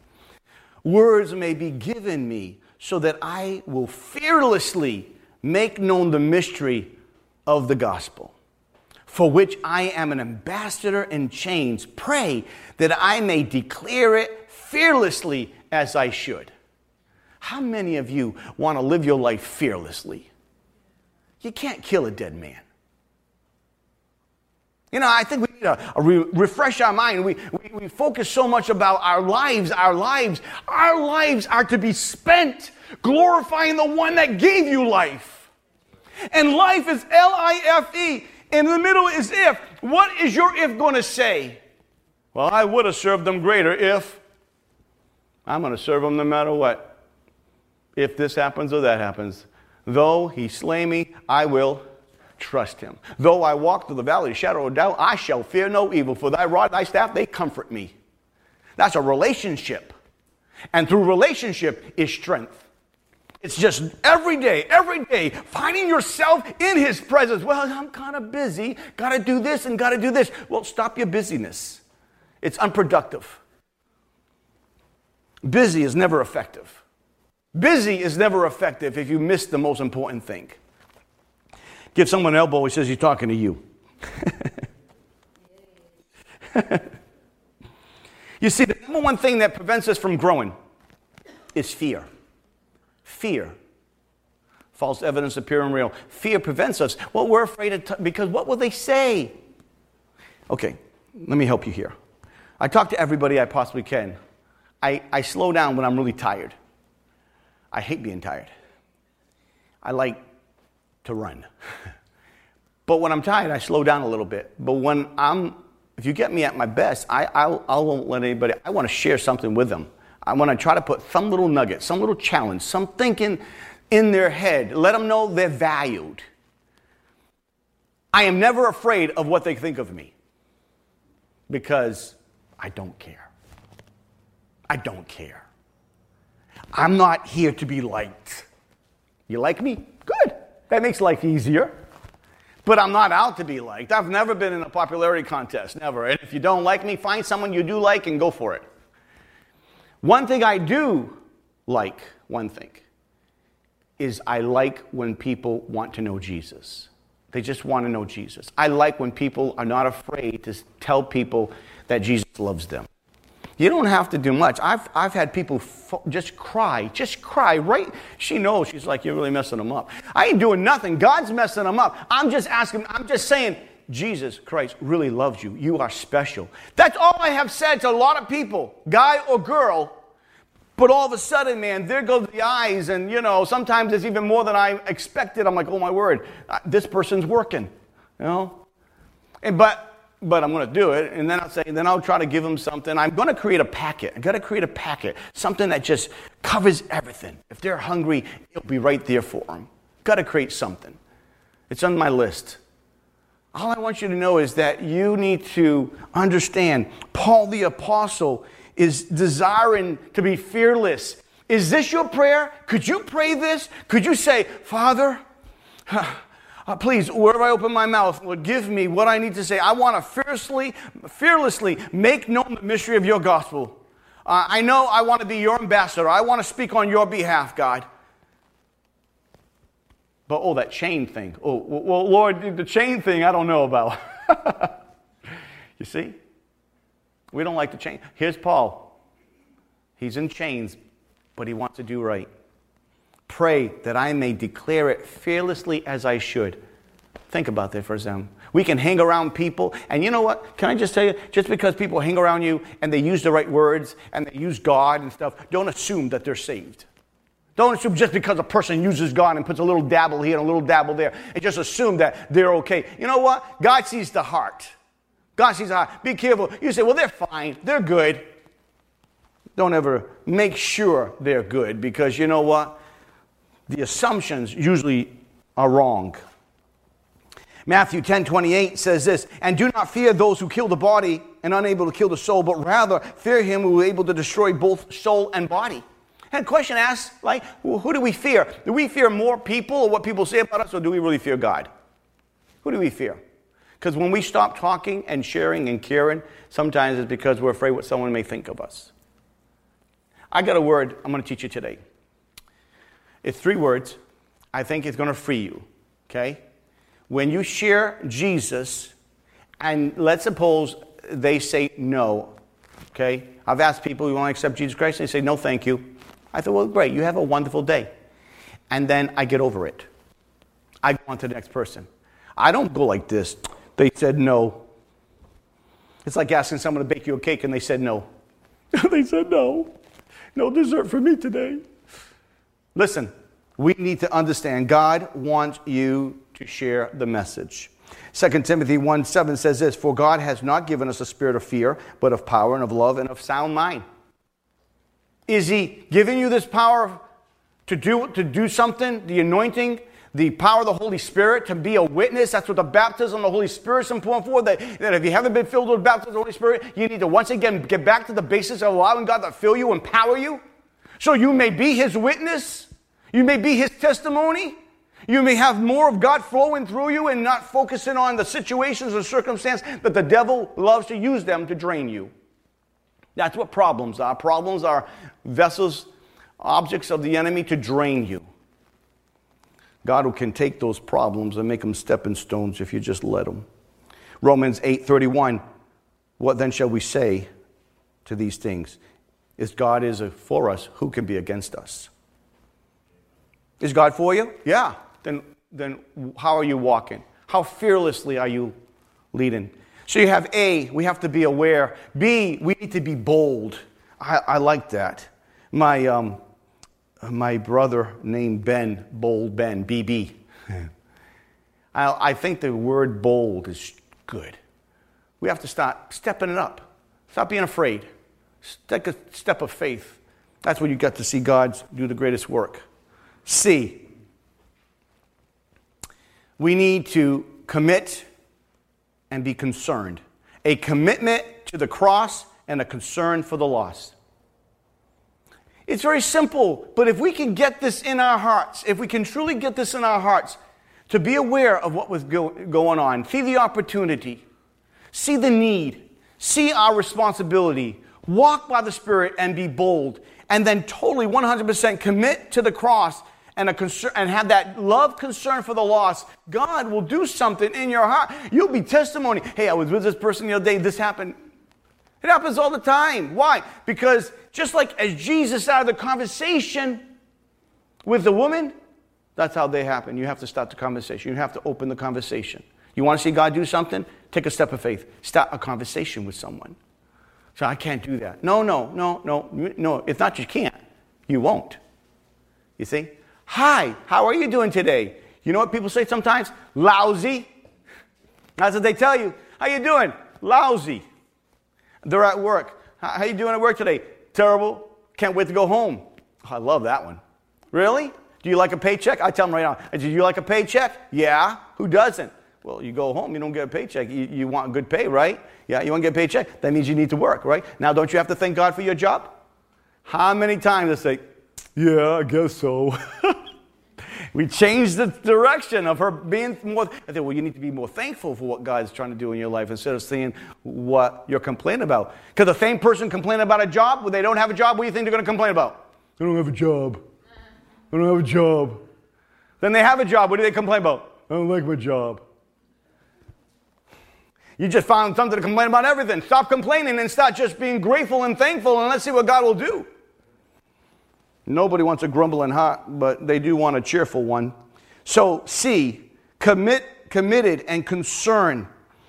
words may be given me so that I will fearlessly make known the mystery of the gospel, for which I am an ambassador in chains. Pray that I may declare it fearlessly as I should. How many of you want to live your life fearlessly? You can't kill a dead man. You know, I think we need to uh, re- refresh our mind. We, we, we focus so much about our lives, our lives. Our lives are to be spent glorifying the one that gave you life. And life is L I F E. In the middle is if. What is your if going to say? Well, I would have served them greater if. I'm going to serve them no matter what. If this happens or that happens. Though he slay me, I will trust him. Though I walk through the valley of the shadow of doubt, I shall fear no evil, for thy rod, thy staff, they comfort me. That's a relationship. And through relationship is strength. It's just every day, every day, finding yourself in his presence. Well, I'm kind of busy, got to do this and got to do this. Well, stop your busyness. It's unproductive. Busy is never effective. Busy is never effective if you miss the most important thing. Give someone an elbow, he says he's talking to you. [laughs] you see, the number one thing that prevents us from growing is fear. Fear. False evidence appearing real. Fear prevents us. Well, we're afraid of, t- because what will they say? Okay, let me help you here. I talk to everybody I possibly can. I, I slow down when I'm really tired. I hate being tired. I like to run. but when I'm tired, I slow down a little bit. But when I'm, if you get me at my best, I, I'll, I won't let anybody, I want to share something with them. I want to try to put some little nugget, some little challenge, some thinking in their head. Let them know they're valued. I am never afraid of what they think of me because I don't care. I don't care. I'm not here to be liked. You like me? Good. That makes life easier. But I'm not out to be liked. I've never been in a popularity contest, never. And if you don't like me, find someone you do like and go for it. One thing I do like, one thing, is I like when people want to know Jesus. They just want to know Jesus. I like when people are not afraid to tell people that Jesus loves them. You don't have to do much. I've, I've had people f- just cry, just cry, right? She knows. She's like, You're really messing them up. I ain't doing nothing. God's messing them up. I'm just asking, I'm just saying, Jesus Christ really loves you. You are special. That's all I have said to a lot of people, guy or girl. But all of a sudden, man, there go the eyes, and you know, sometimes it's even more than I expected. I'm like, oh my word, this person's working, you know. And but but I'm going to do it. And then I'll say, then I'll try to give them something. I'm going to create a packet. i got to create a packet, something that just covers everything. If they're hungry, it'll be right there for them. Got to create something. It's on my list. All I want you to know is that you need to understand Paul the Apostle is desiring to be fearless. Is this your prayer? Could you pray this? Could you say, Father, uh, please, wherever I open my mouth, Lord, give me what I need to say. I want to fiercely, fearlessly make known the mystery of your gospel. Uh, I know I want to be your ambassador. I want to speak on your behalf, God. But oh, that chain thing. Oh, well, Lord, the chain thing I don't know about. [laughs] you see? We don't like the chain. Here's Paul. He's in chains, but he wants to do right. Pray that I may declare it fearlessly as I should. Think about that for a second. We can hang around people, and you know what? Can I just tell you? Just because people hang around you and they use the right words and they use God and stuff, don't assume that they're saved. Don't assume just because a person uses God and puts a little dabble here and a little dabble there, and just assume that they're okay. You know what? God sees the heart. God sees the heart. Be careful. You say, well, they're fine, they're good. Don't ever make sure they're good because you know what? The assumptions usually are wrong. Matthew 10 28 says this, and do not fear those who kill the body and unable to kill the soul, but rather fear him who is able to destroy both soul and body. And question asked, like, who do we fear? Do we fear more people or what people say about us, or do we really fear God? Who do we fear? Because when we stop talking and sharing and caring, sometimes it's because we're afraid what someone may think of us. I got a word I'm going to teach you today. It's three words. I think it's going to free you. Okay? When you share Jesus, and let's suppose they say no. Okay? I've asked people, you want to accept Jesus Christ? And they say, no, thank you. I thought, well, great. You have a wonderful day. And then I get over it. I go on to the next person. I don't go like this. They said no. It's like asking someone to bake you a cake and they said no. [laughs] they said no. No dessert for me today. Listen, we need to understand God wants you to share the message. 2 Timothy 1 7 says this For God has not given us a spirit of fear, but of power and of love and of sound mind. Is He giving you this power to do, to do something, the anointing? the power of the Holy Spirit to be a witness. That's what the baptism of the Holy Spirit is important for. That, that if you haven't been filled with baptism of the Holy Spirit, you need to once again get back to the basis of allowing God to fill you, empower you. So you may be His witness. You may be His testimony. You may have more of God flowing through you and not focusing on the situations or circumstance that the devil loves to use them to drain you. That's what problems are. Problems are vessels, objects of the enemy to drain you. God who can take those problems and make them stepping stones if you just let them. Romans 8:31 What then shall we say to these things? If God is for us, who can be against us? Is God for you? Yeah. Then then how are you walking? How fearlessly are you leading? So you have A, we have to be aware. B, we need to be bold. I, I like that. My um, my brother named Ben, Bold Ben, BB. [laughs] I, I think the word bold is good. We have to start stepping it up. Stop being afraid. Take a step of faith. That's when you got to see God do the greatest work. C. We need to commit and be concerned. A commitment to the cross and a concern for the lost. It's very simple, but if we can get this in our hearts, if we can truly get this in our hearts, to be aware of what was go- going on, see the opportunity, see the need, see our responsibility, walk by the Spirit and be bold, and then totally 100% commit to the cross and, a concern, and have that love concern for the lost, God will do something in your heart. You'll be testimony. Hey, I was with this person the other day, this happened. It happens all the time. Why? Because just like as Jesus started the conversation with the woman, that's how they happen. You have to start the conversation. You have to open the conversation. You want to see God do something? Take a step of faith. Start a conversation with someone. So I can't do that. No, no, no, no, no. It's not you can't. You won't. You see? Hi, how are you doing today? You know what people say sometimes? Lousy. That's what they tell you. How you doing? Lousy. They're at work. How you doing at work today? Terrible. Can't wait to go home. Oh, I love that one. Really? Do you like a paycheck? I tell them right now. Do you like a paycheck? Yeah. Who doesn't? Well, you go home, you don't get a paycheck. You, you want good pay, right? Yeah, you want to get a paycheck? That means you need to work, right? Now, don't you have to thank God for your job? How many times they say, yeah, I guess so. [laughs] we changed the direction of her being more. I think, well, you need to be more thankful for what God's trying to do in your life instead of seeing what you're complaining about. Because the same person complaining about a job, when they don't have a job, what do you think they're going to complain about? I don't have a job. I don't have a job. Then they have a job. What do they complain about? I don't like my job. You just found something to complain about everything. Stop complaining and start just being grateful and thankful, and let's see what God will do. Nobody wants a grumbling heart, but they do want a cheerful one. So, C, commit, committed, and concern.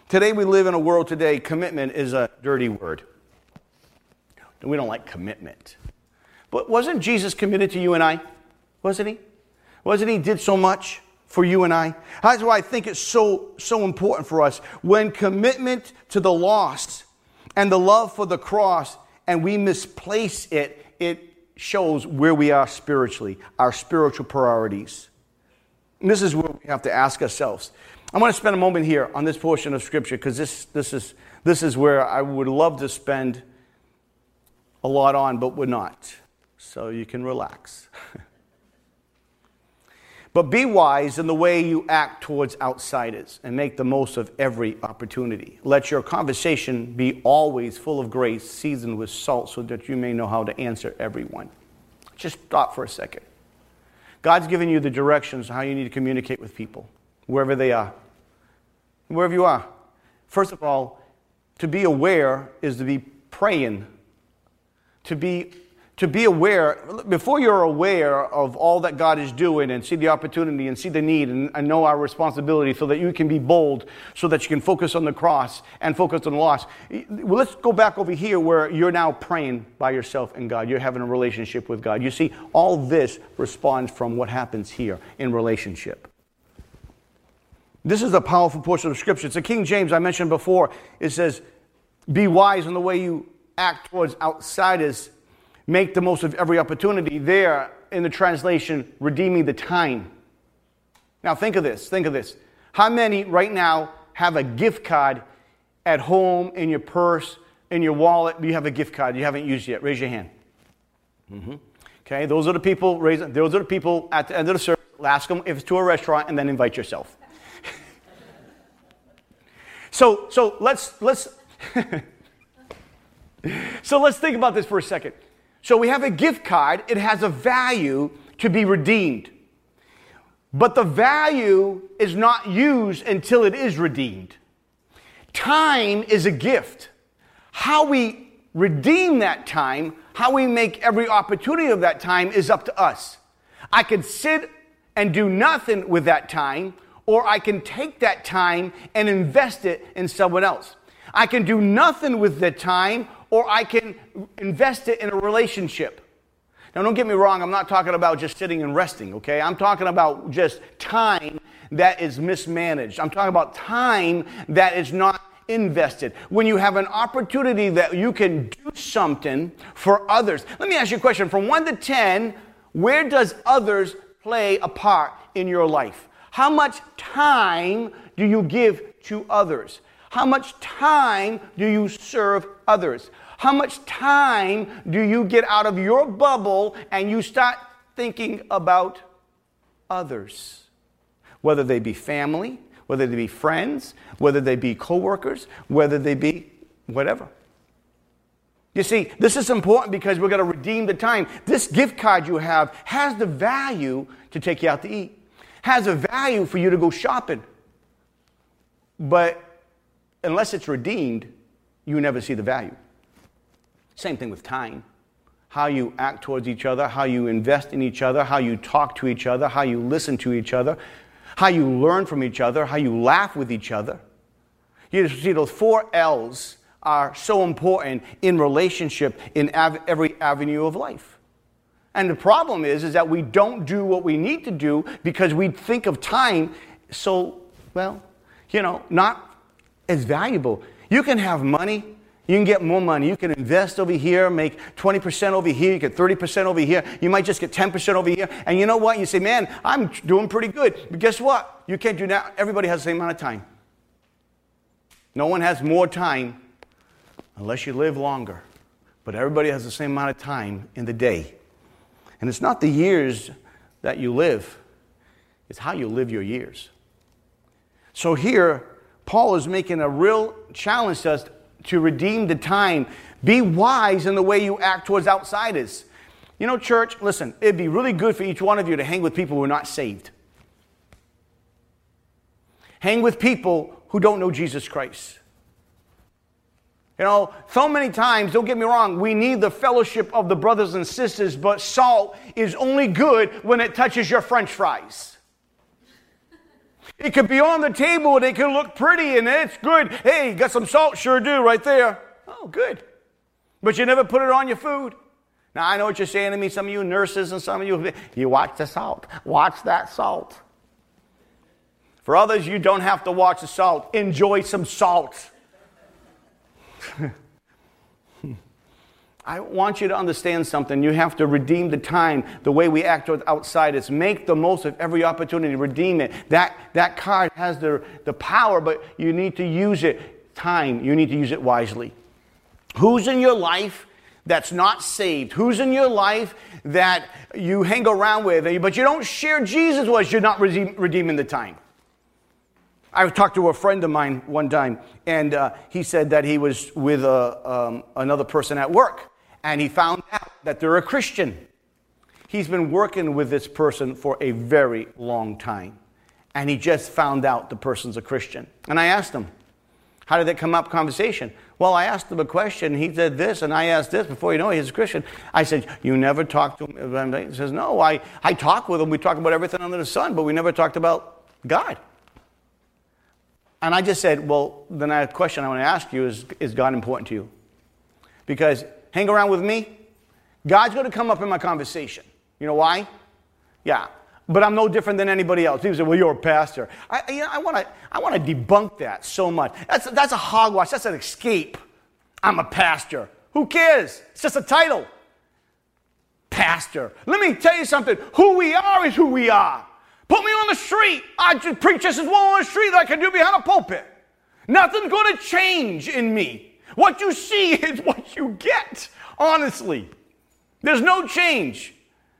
Today we live in a world today, commitment is a dirty word. We don't like commitment. But wasn't Jesus committed to you and I? Wasn't he? Wasn't he did so much for you and I? That's why I think it's so so important for us. When commitment to the lost and the love for the cross and we misplace it, it shows where we are spiritually, our spiritual priorities. And this is where we have to ask ourselves. I want to spend a moment here on this portion of Scripture because this, this, is, this is where I would love to spend a lot on, but we're not. So you can relax. [laughs] But be wise in the way you act towards outsiders and make the most of every opportunity. Let your conversation be always full of grace, seasoned with salt, so that you may know how to answer everyone. Just stop for a second. God's given you the directions how you need to communicate with people, wherever they are, wherever you are. First of all, to be aware is to be praying, to be to be aware, before you're aware of all that God is doing and see the opportunity and see the need and, and, know our responsibility so that you can be bold, so that you can focus on the cross and focus on the loss. Well, let's go back over here where you're now praying by yourself and God. You're having a relationship with God. You see, all this responds from what happens here in relationship. This is a powerful portion of Scripture. It's the King James I mentioned before. It says, Be wise in the way you act towards outsiders make the most of every opportunity. There, in the translation, redeeming the time. Now, think of this. Think of this. How many right now have a gift card at home, in your purse, in your wallet? You have a gift card you haven't used yet. Raise your hand. Mm-hmm. Okay, those are the people. Raise, those are the people at the end of the service. Ask them if it's to a restaurant, and then invite yourself. [laughs] so, so let's let's. [laughs] so let's think about this for a second. So we have a gift card, it has a value to be redeemed. But the value is not used until it is redeemed. Time is a gift. How we redeem that time, how we make every opportunity of that time is up to us. I can sit and do nothing with that time, or I can take that time and invest it in someone else. I can do nothing with the time, or I can invest it in a relationship. Now, don't get me wrong, I'm not talking about just sitting and resting, okay? I'm talking about just time that is mismanaged. I'm talking about time that is not invested. When you have an opportunity that you can do something for others. Let me ask you a question from 1 to 10, where does others play a part in your life? How much time do you give to others? How much time do you serve others? How much time do you get out of your bubble and you start thinking about others? Whether they be family, whether they be friends, whether they be coworkers, whether they be whatever. You see, this is important because we're going to redeem the time. This gift card you have has the value to take you out to eat, has a value for you to go shopping. But unless it's redeemed, you never see the value. Same thing with time. How you act towards each other, how you invest in each other, how you talk to each other, how you listen to each other, how you learn from each other, how you laugh with each other. You see, those four L's are so important in relationship in av- every avenue of life. And the problem is, is that we don't do what we need to do because we think of time so, well, you know, not as valuable. You can have money. You can get more money. You can invest over here, make 20% over here, you get 30% over here. You might just get 10% over here. And you know what? You say, man, I'm doing pretty good. But guess what? You can't do that. Everybody has the same amount of time. No one has more time unless you live longer. But everybody has the same amount of time in the day. And it's not the years that you live, it's how you live your years. So here, Paul is making a real challenge to us to redeem the time. Be wise in the way you act towards outsiders. You know, church, listen, it'd be really good for each one of you to hang with people who are not saved. Hang with people who don't know Jesus Christ. You know, so many times, don't get me wrong, we need the fellowship of the brothers and sisters, but salt is only good when it touches your french fries. It could be on the table and it can look pretty and it's good. Hey, got some salt? Sure do, right there. Oh, good. But you never put it on your food. Now, I know what you're saying to me, some of you nurses and some of you, you watch the salt. Watch that salt. For others, you don't have to watch the salt. Enjoy some salt. [laughs] I want you to understand something. You have to redeem the time, the way we act with outsiders. Make the most of every opportunity, redeem it. That, that card has the, the power, but you need to use it. Time, you need to use it wisely. Who's in your life that's not saved? Who's in your life that you hang around with, but you don't share Jesus with? You're not redeem, redeeming the time. I talked to a friend of mine one time, and uh, he said that he was with a, uh, um, another person at work, and he found out that they're a Christian. He's been working with this person for a very long time, and he just found out the person's a Christian. And I asked him, How did that come up conversation? Well, I asked him a question. He said this, and I asked this. Before you know it, he's a Christian. I said, You never talked to him? He says, No, I, I talk with him. We talk about everything under the sun, but we never talked about God. And I just said, well, then a question I want to ask you is, is God important to you? Because hang around with me, God's going to come up in my conversation. You know why? Yeah. But I'm no different than anybody else. People say, well, you're a pastor. I, you know, I want to I wanna debunk that so much. That's, that's a hogwash. That's an escape. I'm a pastor. Who cares? It's just a title. Pastor. Let me tell you something. Who we are is who we are. Put me on the street. I just preach just as well on the street that I can do behind a pulpit. Nothing's going to change in me. What you see [laughs] is what you get, honestly. There's no change.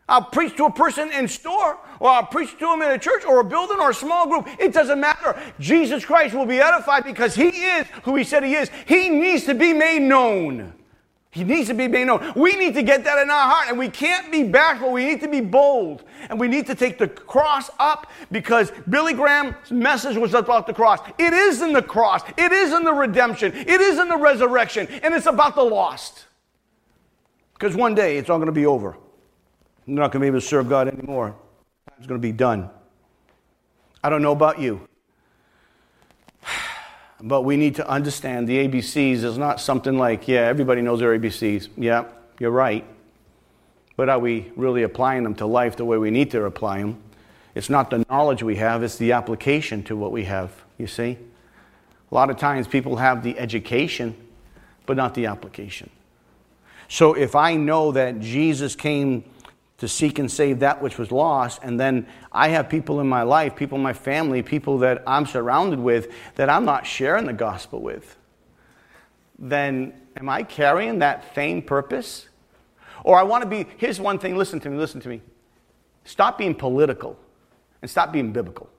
I'll preach to a person in store, or I'll preach to them in a church, or a building, or a small group. It doesn't matter. Jesus Christ will be edified because He is who He said He is. He needs to be made known. He needs to be made known. We need to get that in our heart, and we can't be bashful. We need to be bold, and we need to take the cross up because Billy Graham's message was about the cross. It is in the cross, it is in the redemption, it is in the resurrection, and it's about the lost. Because one day it's all going to be over. You're not going to be able to serve God anymore. It's going to be done. I don't know about you. But we need to understand the ABCs is not something like, yeah, everybody knows their ABCs. Yeah, you're right. But are we really applying them to life the way we need to apply them? It's not the knowledge we have, it's the application to what we have, you see? A lot of times people have the education, but not the application. So if I know that Jesus came to seek and save that which was lost. And then I have people in my life, people in my family, people that I'm surrounded with that I'm not sharing the gospel with. Then am I carrying that same purpose? Or I want to be, here's one thing, listen to me, listen to me. Stop being political and stop being biblical.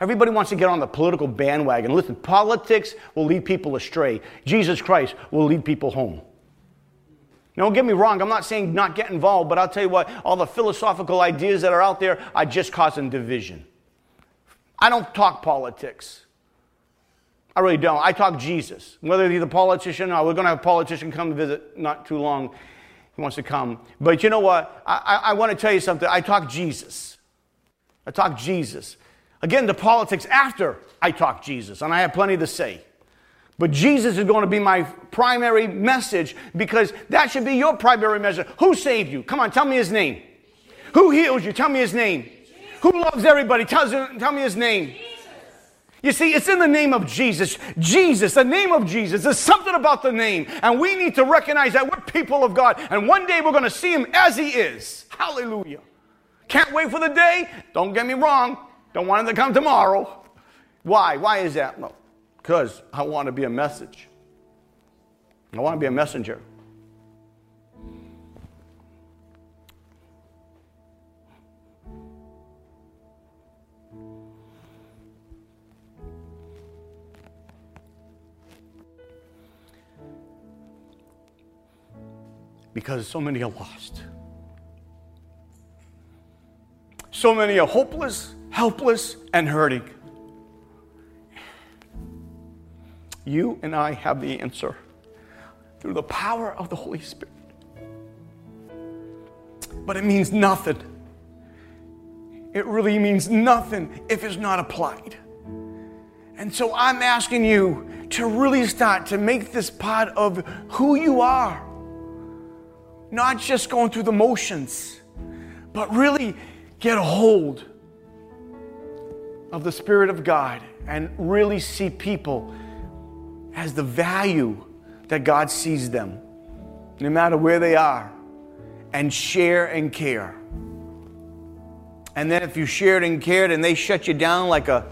Everybody wants to get on the political bandwagon. Listen, politics will lead people astray. Jesus Christ will lead people home. Don't get me wrong, I'm not saying not get involved, but I'll tell you what, all the philosophical ideas that are out there are just causing division. I don't talk politics. I really don't. I talk Jesus. Whether he's a politician or we're going to have a politician come visit not too long. He wants to come. But you know what? I, I, I want to tell you something. I talk Jesus. I talk Jesus. Again, the politics after I talk Jesus, and I have plenty to say. But Jesus is going to be my primary message because that should be your primary message. Who saved you? Come on, tell me his name. Who heals you? Tell me his name. Who loves everybody? Tell, tell me his name. You see, it's in the name of Jesus. Jesus, the name of Jesus. There's something about the name. And we need to recognize that we're people of God. And one day we're going to see him as he is. Hallelujah. Can't wait for the day. Don't get me wrong. Don't want him to come tomorrow. Why? Why is that? Well, because I want to be a message. I want to be a messenger. Because so many are lost. So many are hopeless, helpless, and hurting. You and I have the answer through the power of the Holy Spirit. But it means nothing. It really means nothing if it's not applied. And so I'm asking you to really start to make this part of who you are. Not just going through the motions, but really get a hold of the Spirit of God and really see people as the value that God sees them, no matter where they are, and share and care. And then if you shared and cared and they shut you down like a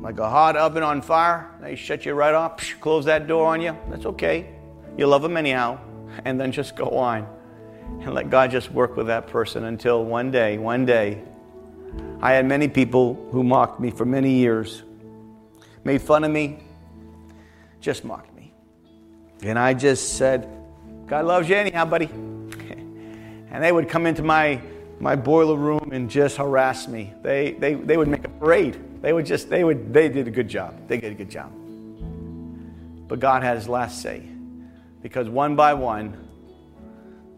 like a hot oven on fire, they shut you right off, close that door on you. That's okay. You love them anyhow. And then just go on and let God just work with that person until one day, one day, I had many people who mocked me for many years, made fun of me, just mocked me. And I just said, God loves you anyhow, buddy. [laughs] and they would come into my, my boiler room and just harass me. They, they, they would make a parade. They would just, they would, they did a good job. They did a good job. But God had his last say. Because one by one,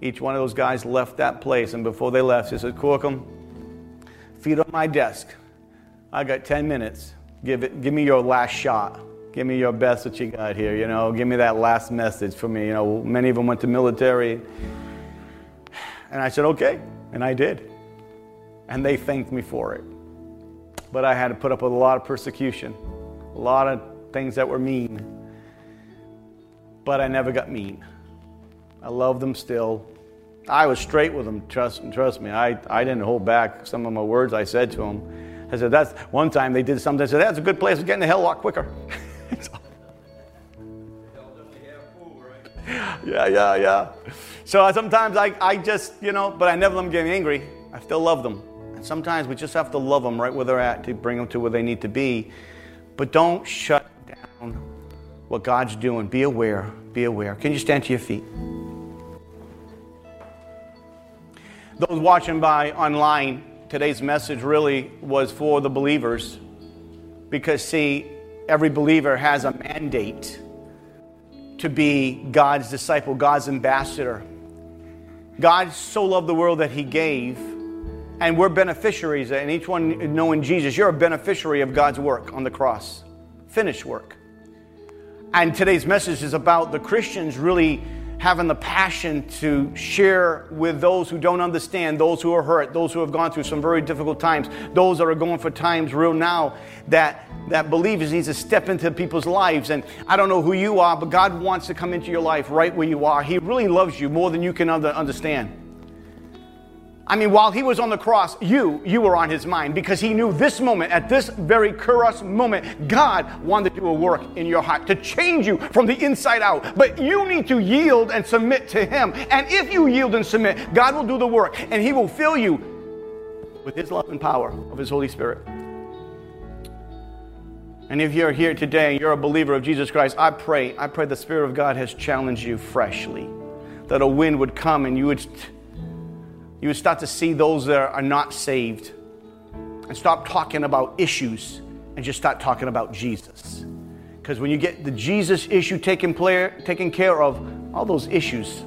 each one of those guys left that place. And before they left, he said, Corkum, feet on my desk. I got 10 minutes. Give, it, give me your last shot. Give me your best that you got here. You know, give me that last message for me. You know, many of them went to military. And I said, okay. And I did. And they thanked me for it. But I had to put up with a lot of persecution, a lot of things that were mean. But I never got mean. I love them still. I was straight with them, trust, trust me. I, I didn't hold back some of my words I said to them. I said, that's one time they did something. I said, that's a good place to get in the hell a lot quicker. [laughs] [laughs] yeah, yeah, yeah. So sometimes I, I just, you know, but I never let them get angry. I still love them. And sometimes we just have to love them right where they're at to bring them to where they need to be. But don't shut down what God's doing. Be aware. Be aware. Can you stand to your feet? Those watching by online, today's message really was for the believers because, see, every believer has a mandate to be God's disciple, God's ambassador. God so loved the world that he gave, and we're beneficiaries, and each one knowing Jesus, you're a beneficiary of God's work on the cross, finished work. And today's message is about the Christians really having the passion to share with those who don't understand, those who are hurt, those who have gone through some very difficult times, those that are going for times real now that, that believers need to step into people's lives. And I don't know who you are, but God wants to come into your life right where you are. He really loves you more than you can under, understand. I mean, while he was on the cross, you, you were on his mind because he knew this moment, at this very Kairos moment, God wanted to do a work in your heart to change you from the inside out. But you need to yield and submit to him. And if you yield and submit, God will do the work and he will fill you with his love and power of his Holy Spirit. And if you're here today and you're a believer of Jesus Christ, I pray, I pray the Spirit of God has challenged you freshly. That a wind would come and you would you would start to see those that are not saved and stop talking about issues and just start talking about Jesus. Because when you get the Jesus issue taken, play, taken care of, all those issues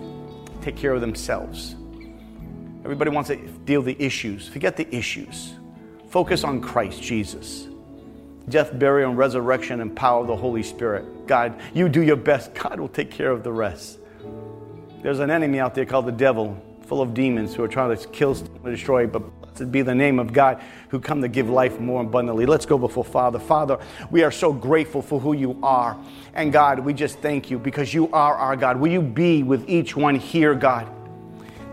take care of themselves. Everybody wants to deal the issues. Forget the issues. Focus on Christ Jesus. Death, burial, and resurrection and power of the Holy Spirit. God, you do your best. God will take care of the rest. There's an enemy out there called the devil full of demons who are trying to kill, steal, and destroy. But blessed be the name of God who come to give life more abundantly. Let's go before Father. Father, we are so grateful for who you are. And God, we just thank you because you are our God. Will you be with each one here, God?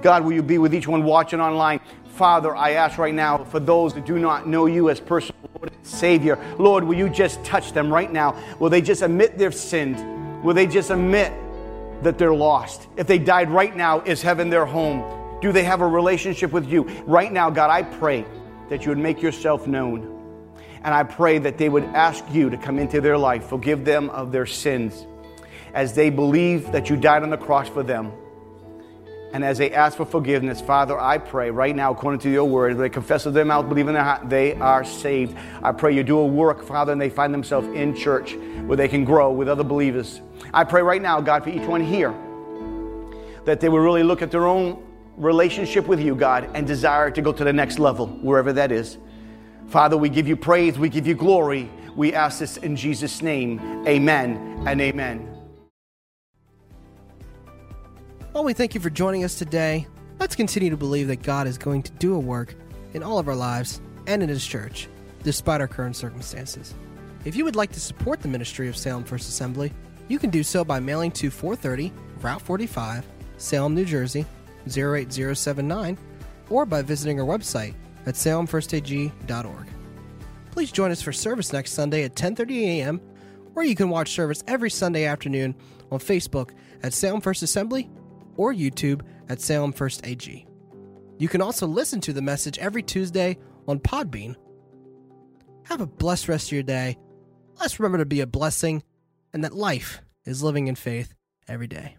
God, will you be with each one watching online? Father, I ask right now for those that do not know you as personal Lord and Savior, Lord, will you just touch them right now? Will they just admit they've sinned? Will they just admit that they're lost. If they died right now, is heaven their home? Do they have a relationship with you? Right now, God, I pray that you would make yourself known. And I pray that they would ask you to come into their life, forgive them of their sins, as they believe that you died on the cross for them. And as they ask for forgiveness, Father, I pray right now, according to your word, they confess with their mouth, believe in their heart, they are saved. I pray you do a work, Father, and they find themselves in church where they can grow with other believers. I pray right now, God, for each one here, that they will really look at their own relationship with you, God, and desire to go to the next level, wherever that is. Father, we give you praise, we give you glory. We ask this in Jesus' name. Amen and amen. Well, we thank you for joining us today. Let's continue to believe that God is going to do a work in all of our lives and in His church, despite our current circumstances. If you would like to support the ministry of Salem First Assembly, you can do so by mailing to 430 Route 45, Salem, New Jersey 08079, or by visiting our website at salemfirstag.org. Please join us for service next Sunday at 10:30 a.m., or you can watch service every Sunday afternoon on Facebook at Salem First Assembly or YouTube at Salem First AG. You can also listen to the message every Tuesday on Podbean. Have a blessed rest of your day. Let's remember to be a blessing and that life is living in faith every day.